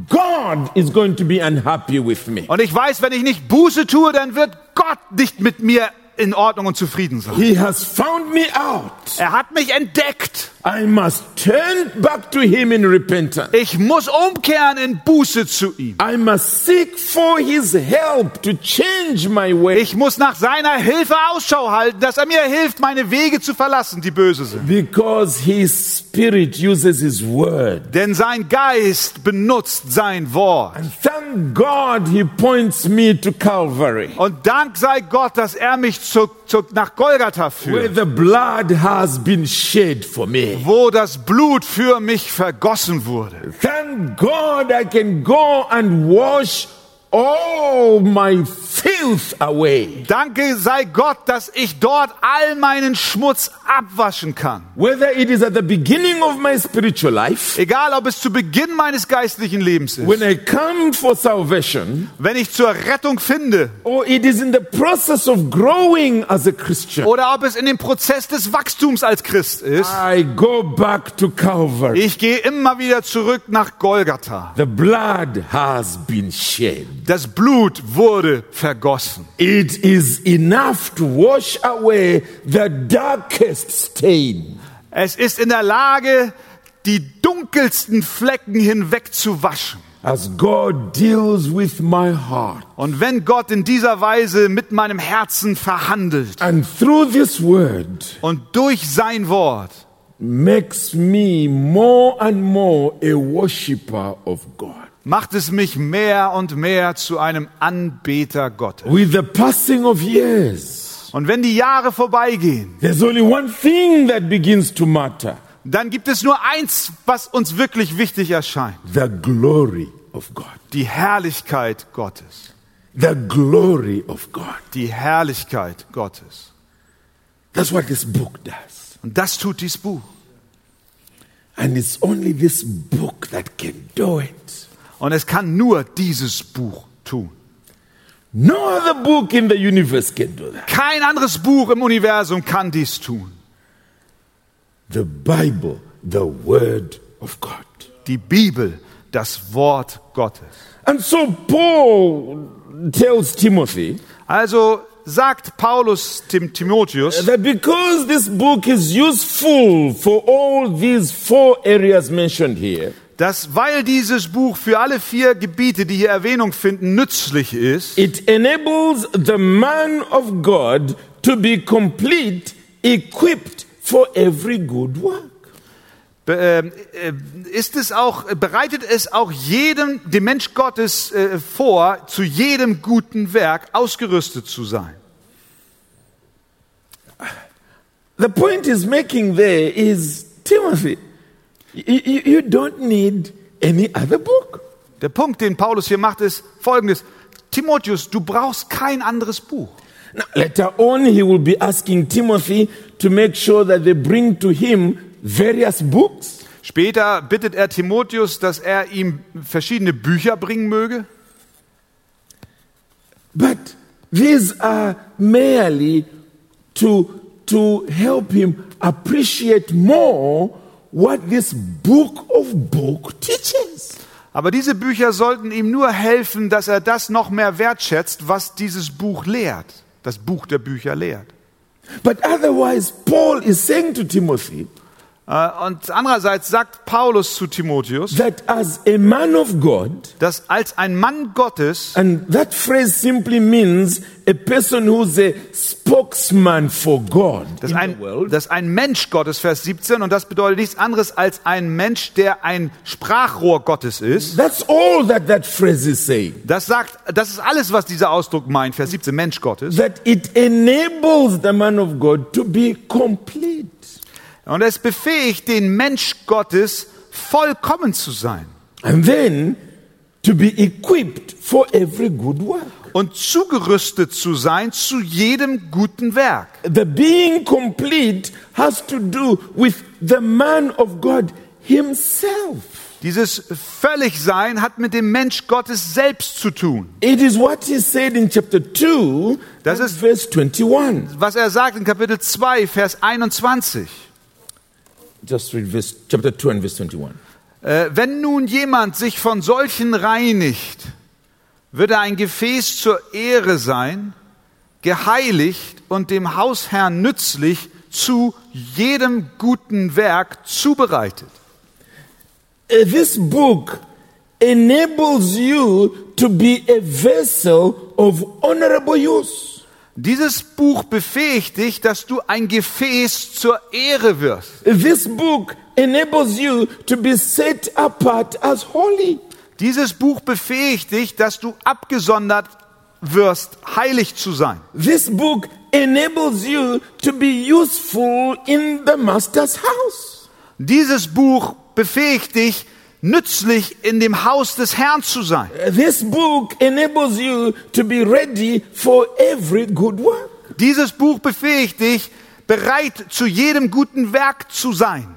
God is going to be unhappy with me. Und ich weiß, wenn ich nicht Buße tue, dann wird Gott nicht mit mir in Ordnung und zufrieden sein. He has found me out. Er hat mich entdeckt. I must turn back to Him in repentance. Ich muss umkehren in Buße zu ihm. I must seek for His help to change my way. Ich muss nach seiner Hilfe Ausschau halten, dass er mir hilft, meine Wege zu verlassen, die böse sind. Because His Spirit uses His Word. Denn sein Geist benutzt sein Wort. And thank God He points me to Calvary, Und Dank sei Gott, dass er mich zu, zu, nach Golgatha where führt, the blood has been shed for me. Wo das Blut für mich vergossen wurde. Thank God I can go and wash all my filth away. Danke sei Gott, dass ich dort all meinen Schmutz abwaschen kann. Whether it is at the beginning of my spiritual life, Egal, ob es zu Beginn meines geistlichen Lebens ist, when I come for salvation, wenn ich zur Rettung finde, or it is in the process of growing as a Christian, oder ob es in dem Prozess des Wachstums als Christ ist. I go back to Calvary. Ich gehe immer wieder zurück nach Golgatha. The blood has been shed. Das Blut wurde vergossen. It is enough to wash away the darkest stain. Es ist in der Lage, die dunkelsten Flecken hinwegzuwaschen. As God deals with my heart. Und wenn Gott in dieser Weise mit meinem Herzen verhandelt And through this word, und durch sein Wort makes me more and more a worshipper of God. Macht es mich mehr und mehr zu einem Anbeter Gottes. With the passing of years, Und wenn die Jahre vorbeigehen, there's only one thing that begins to matter dann gibt es nur eins, was uns wirklich wichtig erscheint. the glory of God. Die Herrlichkeit Gottes. The glory of God. Die Herrlichkeit Gottes. That's what this book does. Und das tut dieses Buch. And it's only this book that can do it. Und es kann nur dieses Buch tun. No other book in the universe can do that. Kein anderes Buch im Universum kann dies tun. The Bible, the Word of God. Die Bibel, das Wort Gottes. And so Paul tells Timothy Also sagt Paulus dem Timotheus, that because this book is useful for all these four areas mentioned here, dass weil dieses Buch für alle vier Gebiete, die hier Erwähnung finden, nützlich ist, it enables the man of God to be complete, equipped for every good work. ähm, äh, ist es auch, bereitet es auch jedem, dem Mensch Gottes äh, vor, zu jedem guten Werk ausgerüstet zu sein. The point is making there is Timothy, you, you, don't need any other book. Der Punkt, den Paulus hier macht, ist folgendes. Timotheus, du brauchst kein anderes Buch. Now, later on, he will be asking Timothy to make sure that they bring to him various books. Später bittet er Timotheus, dass er ihm verschiedene Bücher bringen möge. But these are merely to to help him appreciate more what this book of book teaches. Aber diese Bücher sollten ihm nur helfen, dass er das noch mehr wertschätzt, was dieses Buch lehrt, das Buch der Bücher lehrt. But otherwise, Paul is saying to Timothy Und andererseits sagt Paulus zu Timotheus, that as a man of God, dass als ein Mann Gottes, and that phrase simply means a person who's a spokesman for God dass in ein, the world, dass ein Mensch Gottes, Vers 17, und das bedeutet nichts anderes als ein Mensch, der ein Sprachrohr Gottes ist. that's all that that phrase is saying. Das sagt, das ist alles, was dieser Ausdruck meint, Vers 17, Mensch Gottes. That it enables the man of God to be complete. Und es befähigt den Mensch Gottes, vollkommen zu sein And then to be equipped for every good work. und zugerüstet zu sein zu jedem guten Werk. The being complete has to do with the man of God himself. Dieses Völligsein hat mit dem Mensch Gottes selbst zu tun. It is what he said in chapter 2, Das ist- verse 21. Was er sagt in Kapitel 2, Vers 21. Just read verse, chapter 2 and verse 21. Äh, wenn nun jemand sich von solchen reinigt, wird er ein Gefäß zur Ehre sein, geheiligt und dem Hausherrn nützlich zu jedem guten Werk zubereitet. Uh, This book enables you to be a vessel of honorable use. Dieses Buch befähigt dich, dass du ein Gefäß zur Ehre wirst. This book enables you to be set apart as holy. Dieses Buch befähigt dich, dass du abgesondert wirst, heilig zu sein. This book enables you to be useful in the master's house. Dieses Buch befähigt dich, nützlich in dem Haus des Herrn zu sein. This book enables you to be ready for every good work. Dieses Buch befähigt dich, bereit zu jedem guten Werk zu sein.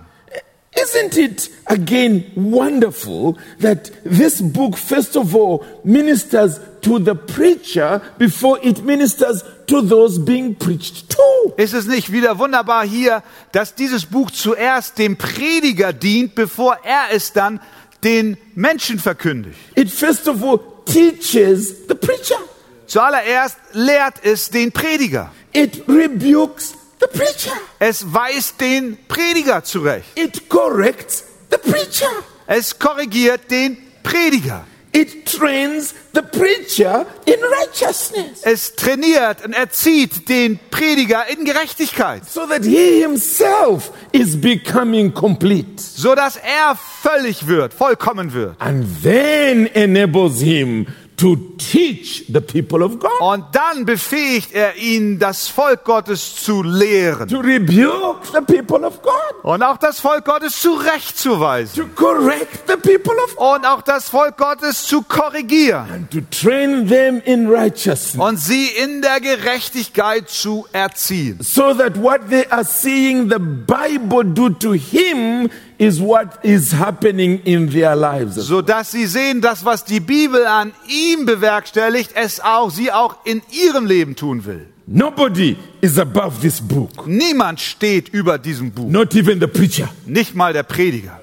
Isn't it again wonderful that this book, first of all, ministers to the preacher before it ministers to those being preached to? Ist es nicht wieder wunderbar hier, dass dieses Buch zuerst dem Prediger dient, bevor er es dann den Menschen verkündigt? It first of all teaches the preacher. Zuallererst lehrt es den Prediger. It rebukes the preacher. Es weist den Prediger zurecht. It corrects the preacher. Es korrigiert den Prediger. It trains the preacher in righteousness. Es trainiert und erzieht den Prediger in Gerechtigkeit, so that he himself is becoming complete. So dass er völlig wird, vollkommen wird. and then enables him to teach the people of God, Und dann befähigt er ihn, das Volk Gottes zu lehren. To rebuke the people of God, und auch das Volk Gottes zurechtzuweisen. To correct the people of God, und auch das Volk Gottes zu korrigieren. And to train them in righteousness. Und sie in der Gerechtigkeit zu erziehen. so that what they are seeing the Bible do to him is what is happening in their lives. so dass sie sehen, das was die Bibel an ihm bewerkstelligt, es auch sie auch in ihrem Leben tun will. Nobody is above this book, Niemand steht über diesem Buch, not even the preacher. nicht mal der Prediger.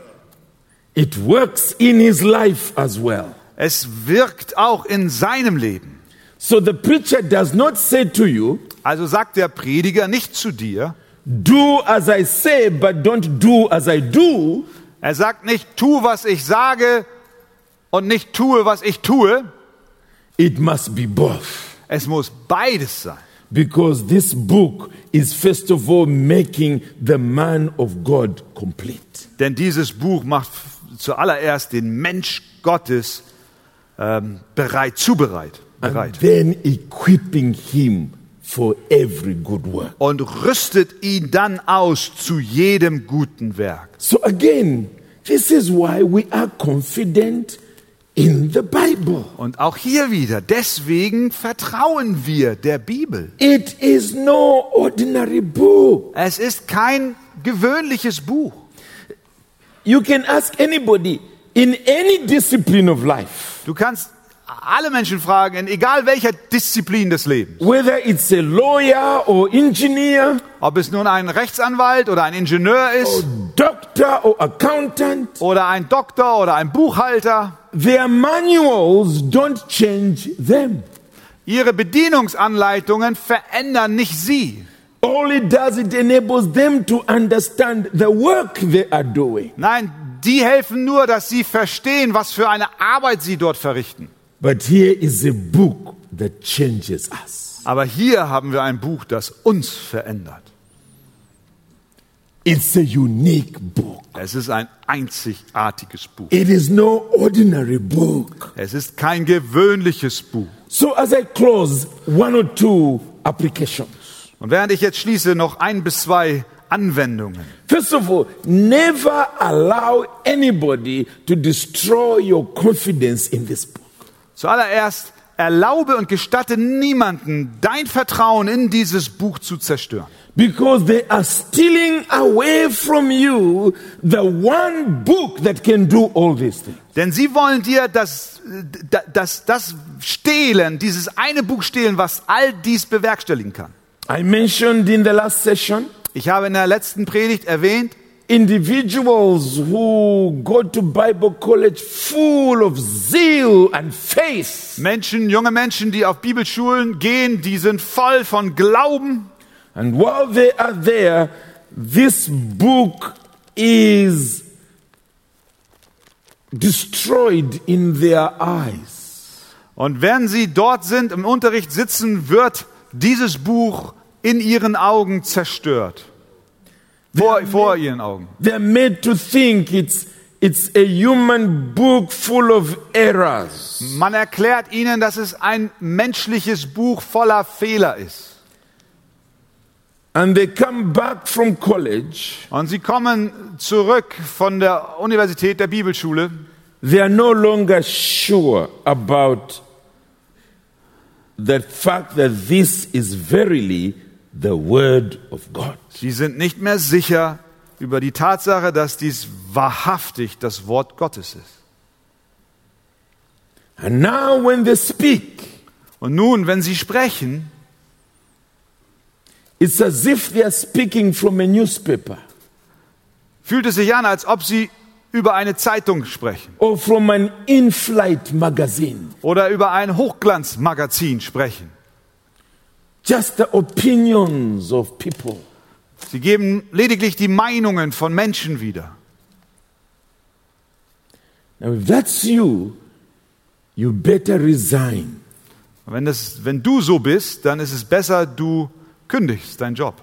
It works in his life as well. Es wirkt auch in seinem Leben. So the preacher does not say to you, Also sagt der Prediger nicht zu dir, do as I say, but don't do as I do. er sagt nicht, tu, was ich sage und nicht tue, was ich tue. It must be both. Es muss beides sein. Because this book is first of all making the man of God complete. Denn dieses Buch macht zuallererst den Mensch Gottes ähm, bereit, zubereit, And bereit. then equipping him for every good work. Und rüstet ihn dann aus zu jedem guten Werk. So again, this is why we are confident in the Bible. Und auch hier wieder, deswegen vertrauen wir der Bibel. It is no ordinary book. Es ist kein gewöhnliches Buch. You can ask anybody in any discipline of life. Du kannst alle Menschen fragen, in egal welcher Disziplin des Lebens. whether it's a lawyer or engineer, Ob es nun ein Rechtsanwalt oder ein Ingenieur ist doctor or accountant, oder ein Doktor oder ein Buchhalter, their manuals don't change them. ihre Bedienungsanleitungen verändern nicht sie. All it does, it enables them to understand the work they are doing. Nein, die helfen nur, dass sie verstehen, was für eine Arbeit sie dort verrichten. But here is a book that changes us. Aber hier haben wir ein Buch, das uns verändert. It's a unique book. Es ist ein einzigartiges Buch. It is no ordinary book. Es ist kein gewöhnliches Buch. So, as I close, one or two applications. Und während ich jetzt schließe, noch ein bis zwei Anwendungen. First of all, never allow anybody to destroy your confidence in this book. Zuallererst erlaube und gestatte niemanden, dein Vertrauen in dieses Buch zu zerstören. Because they are stealing away from you the one book that can do all these things. Denn sie wollen dir das, das, das stehlen, dieses eine Buch stehlen, was all dies bewerkstelligen kann. I mentioned in the last session Ich habe in der letzten Predigt erwähnt, individuals who go to Bible college full of zeal and faith. Menschen, junge Menschen, die auf Bibelschulen gehen, die sind voll von Glauben. And while they are there, this book is destroyed in their eyes. Und wenn sie dort sind, im Unterricht sitzen, wird dieses Buch in ihren Augen zerstört. Vor, vor ihren Augen. They're made to think it's, it's a human book full of errors. Man erklärt ihnen, dass es ein menschliches Buch voller Fehler ist. And they come back from college, Und sie kommen zurück von der Universität, der Bibelschule. they are no longer sure about the fact that this is verily the Word of God. Sie sind nicht mehr sicher über die Tatsache, dass dies wahrhaftig das Wort Gottes ist. And now, when they speak, Und nun, wenn sie sprechen, it's as if they are speaking from a newspaper fühlt es sich an, als ob sie über eine Zeitung sprechen or from an in flight magazine. oder über ein Hochglanzmagazin sprechen. Just the opinions of people. Sie geben lediglich die Meinungen von Menschen wieder. Now, if that's you, you better resign. Wenn, das, wenn du so bist, dann ist es besser, du kündigst deinen Job,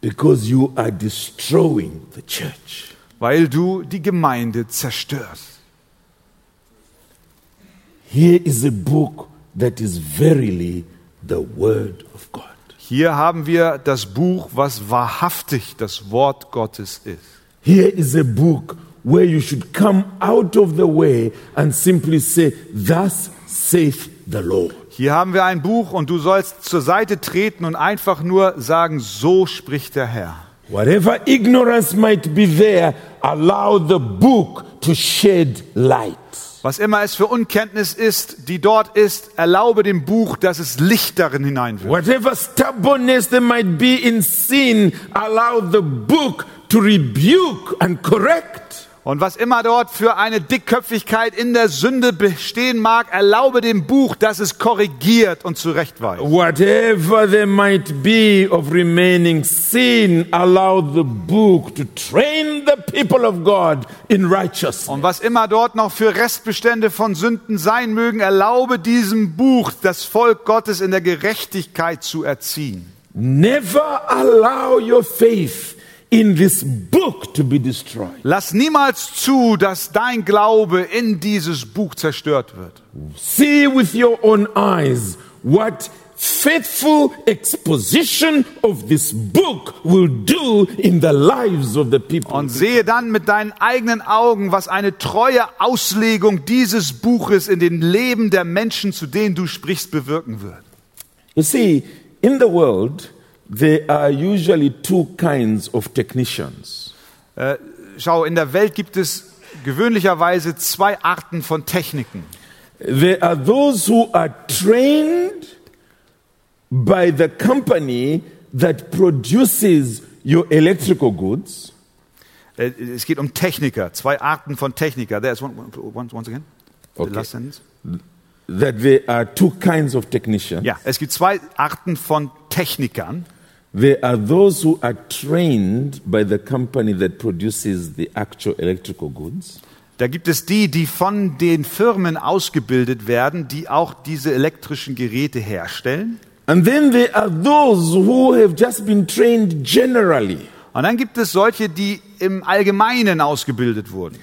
because you are destroying the church. weil du die Gemeinde zerstörst. Here is a book that is verily the Word of God. Hier haben wir das Buch, was wahrhaftig das Wort Gottes ist. Here is a book where you should come out of the way and simply say, Thus saith the Lord. Hier haben wir ein Buch und du sollst zur Seite treten und einfach nur sagen, so spricht der Herr. Whatever ignorance might be there, allow the book to shed light. Was immer es für Unkenntnis ist, die dort ist, erlaube dem Buch, dass es Licht darin hineinwirft. Whatever stubbornness there might be in sin, allow the book to rebuke and correct. Und was immer dort für eine Dickköpfigkeit in der Sünde bestehen mag, erlaube dem Buch, dass es korrigiert und zurechtweist. Whatever there might be of remaining sin, allow the book to train the people of God in righteousness. Und was immer dort noch für Restbestände von Sünden sein mögen, erlaube diesem Buch, das Volk Gottes in der Gerechtigkeit zu erziehen. Never allow your faith in this book to be destroyed. Lass niemals zu, dass dein Glaube in dieses Buch zerstört wird. See with your own eyes what faithful exposition of this book will do in the lives of the people. Und sehe dann mit deinen eigenen Augen, was eine treue Auslegung dieses Buches in den Leben der Menschen, zu denen du sprichst, bewirken wird. You see, in the world, there are usually two kinds of technicians. Äh, schau, in der Welt gibt es gewöhnlicherweise zwei Arten von Techniken. There are those who are trained by the company that produces your electrical goods. Äh, Es geht um Techniker, zwei Arten von Techniker. There's one, once, once again. The Okay. last sentence. That there are two kinds of technicians. Ja, es gibt zwei Arten von Technikern. There are those who are trained by the company that produces the actual electrical goods. Da gibt es die, die von den Firmen ausgebildet werden, die auch diese elektrischen Geräte herstellen. And then there are those who have just been trained generally. Und dann gibt es solche, die im Allgemeinen ausgebildet wurden.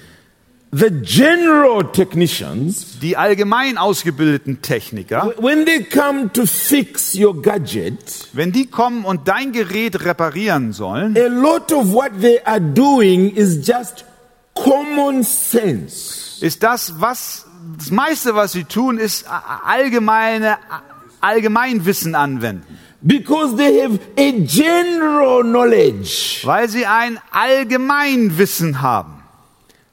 The general technicians, Die allgemein ausgebildeten Techniker, when they come to fix your gadget, wenn die kommen und dein Gerät reparieren sollen, a lot of what they are doing is just common sense. ist das, was das meiste, was sie tun, ist allgemeine Allgemeinwissen anwenden, Because they have a general knowledge. weil sie ein Allgemeinwissen haben.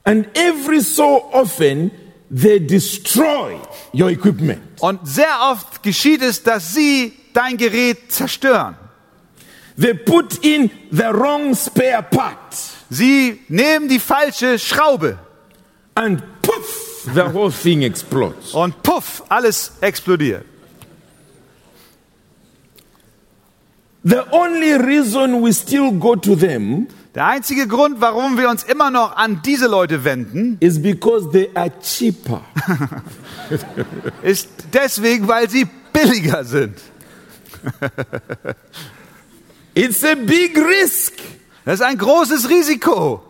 And every so often, they destroy your equipment. Und sehr oft geschieht es, dass sie dein Gerät zerstören. They put in the wrong spare part. Sie nehmen die falsche Schraube And poof, the whole thing explodes. und puff, alles explodiert. The only reason we still go to them Der einzige Grund, warum wir uns immer noch an diese Leute wenden, is because they are cheaper. ist deswegen, weil sie billiger sind. It's a big risk. Das ist ein großes Risiko.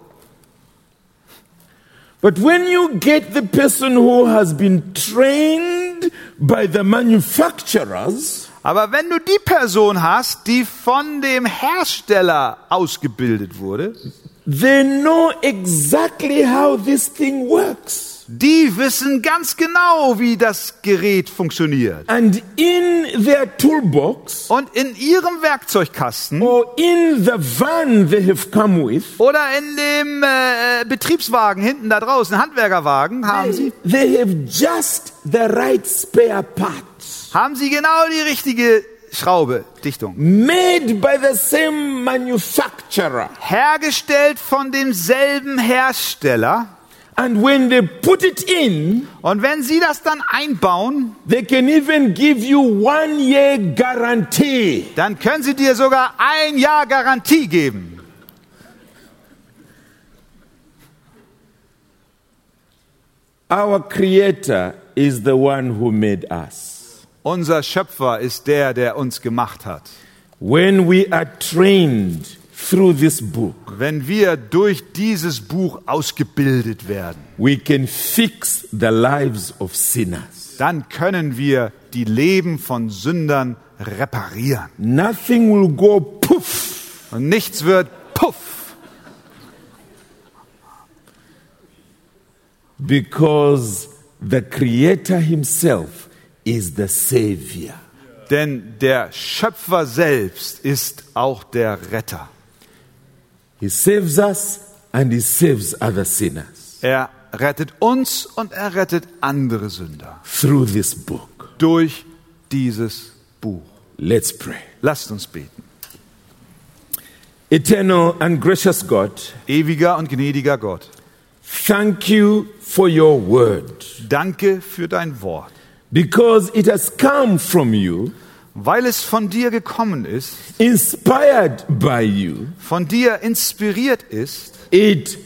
But when you get the person who has been trained by the manufacturers, Aber wenn du die Person hast, die von dem Hersteller ausgebildet wurde, they know exactly how this thing works. Die wissen ganz genau, wie das Gerät funktioniert. And in their toolbox Und in ihrem Werkzeugkasten or in the van they have come with, oder in dem äh, Betriebswagen hinten da draußen, Handwerkerwagen, haben sie, they have just the right spare part. haben sie genau die richtige Schraube, Dichtung. Made by the same manufacturer. Hergestellt von demselben Hersteller. And when they put it in, Und wenn sie das dann einbauen, they can even give you one year guarantee. dann können sie dir sogar ein Jahr Garantie geben. Our creator is the one who made us. Unser Schöpfer ist der, der uns gemacht hat. When we are trained through this book, Wenn wir durch dieses Buch ausgebildet werden, we can fix the lives of sinners. dann können wir die Leben von Sündern reparieren. Nothing will go poof Und nichts wird puff, because the creator himself is the savior. denn der Schöpfer selbst ist auch der Retter. He saves us and he saves other sinners Er rettet uns und er rettet andere Sünder through this book. durch dieses Buch. Let's pray. Lasst uns beten. Eternal and gracious God, Ewiger und gnädiger Gott, thank you for your word danke für dein Wort. because it has come from you, Weil es von dir gekommen ist, inspired by you. von dir inspiriert ist, It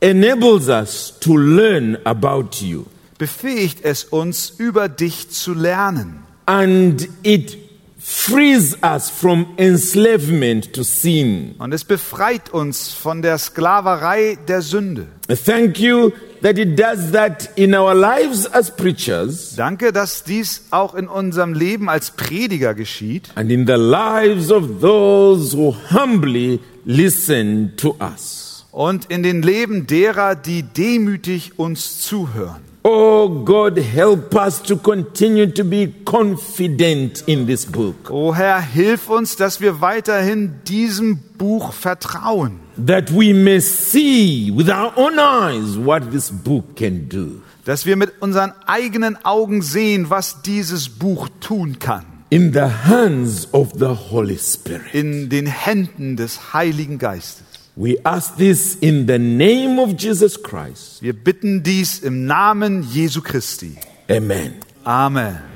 enables us to learn about you befähigt es uns, über dich zu lernen. and it frees us from enslavement to sin. Und es befreit uns von der Sklaverei der Sünde. Thank you that it does that in our lives as preachers Danke, dass dies auch in unserem Leben als Prediger geschieht and in the lives of those who humbly listen to us. und in den Leben derer, die demütig uns zuhören. Oh God, help us to continue to be confident in this book, O Herr, hilf uns, dass wir weiterhin diesem Buch vertrauen, that we may see with our own eyes what this book can do. dass wir mit unseren eigenen Augen sehen, was dieses Buch tun kann. in the hands of the Holy Spirit. In den Händen des Heiligen Geistes. We ask this in the name of Jesus Christ. Wir bitten dies im Namen Jesu Christi. Amen. Amen.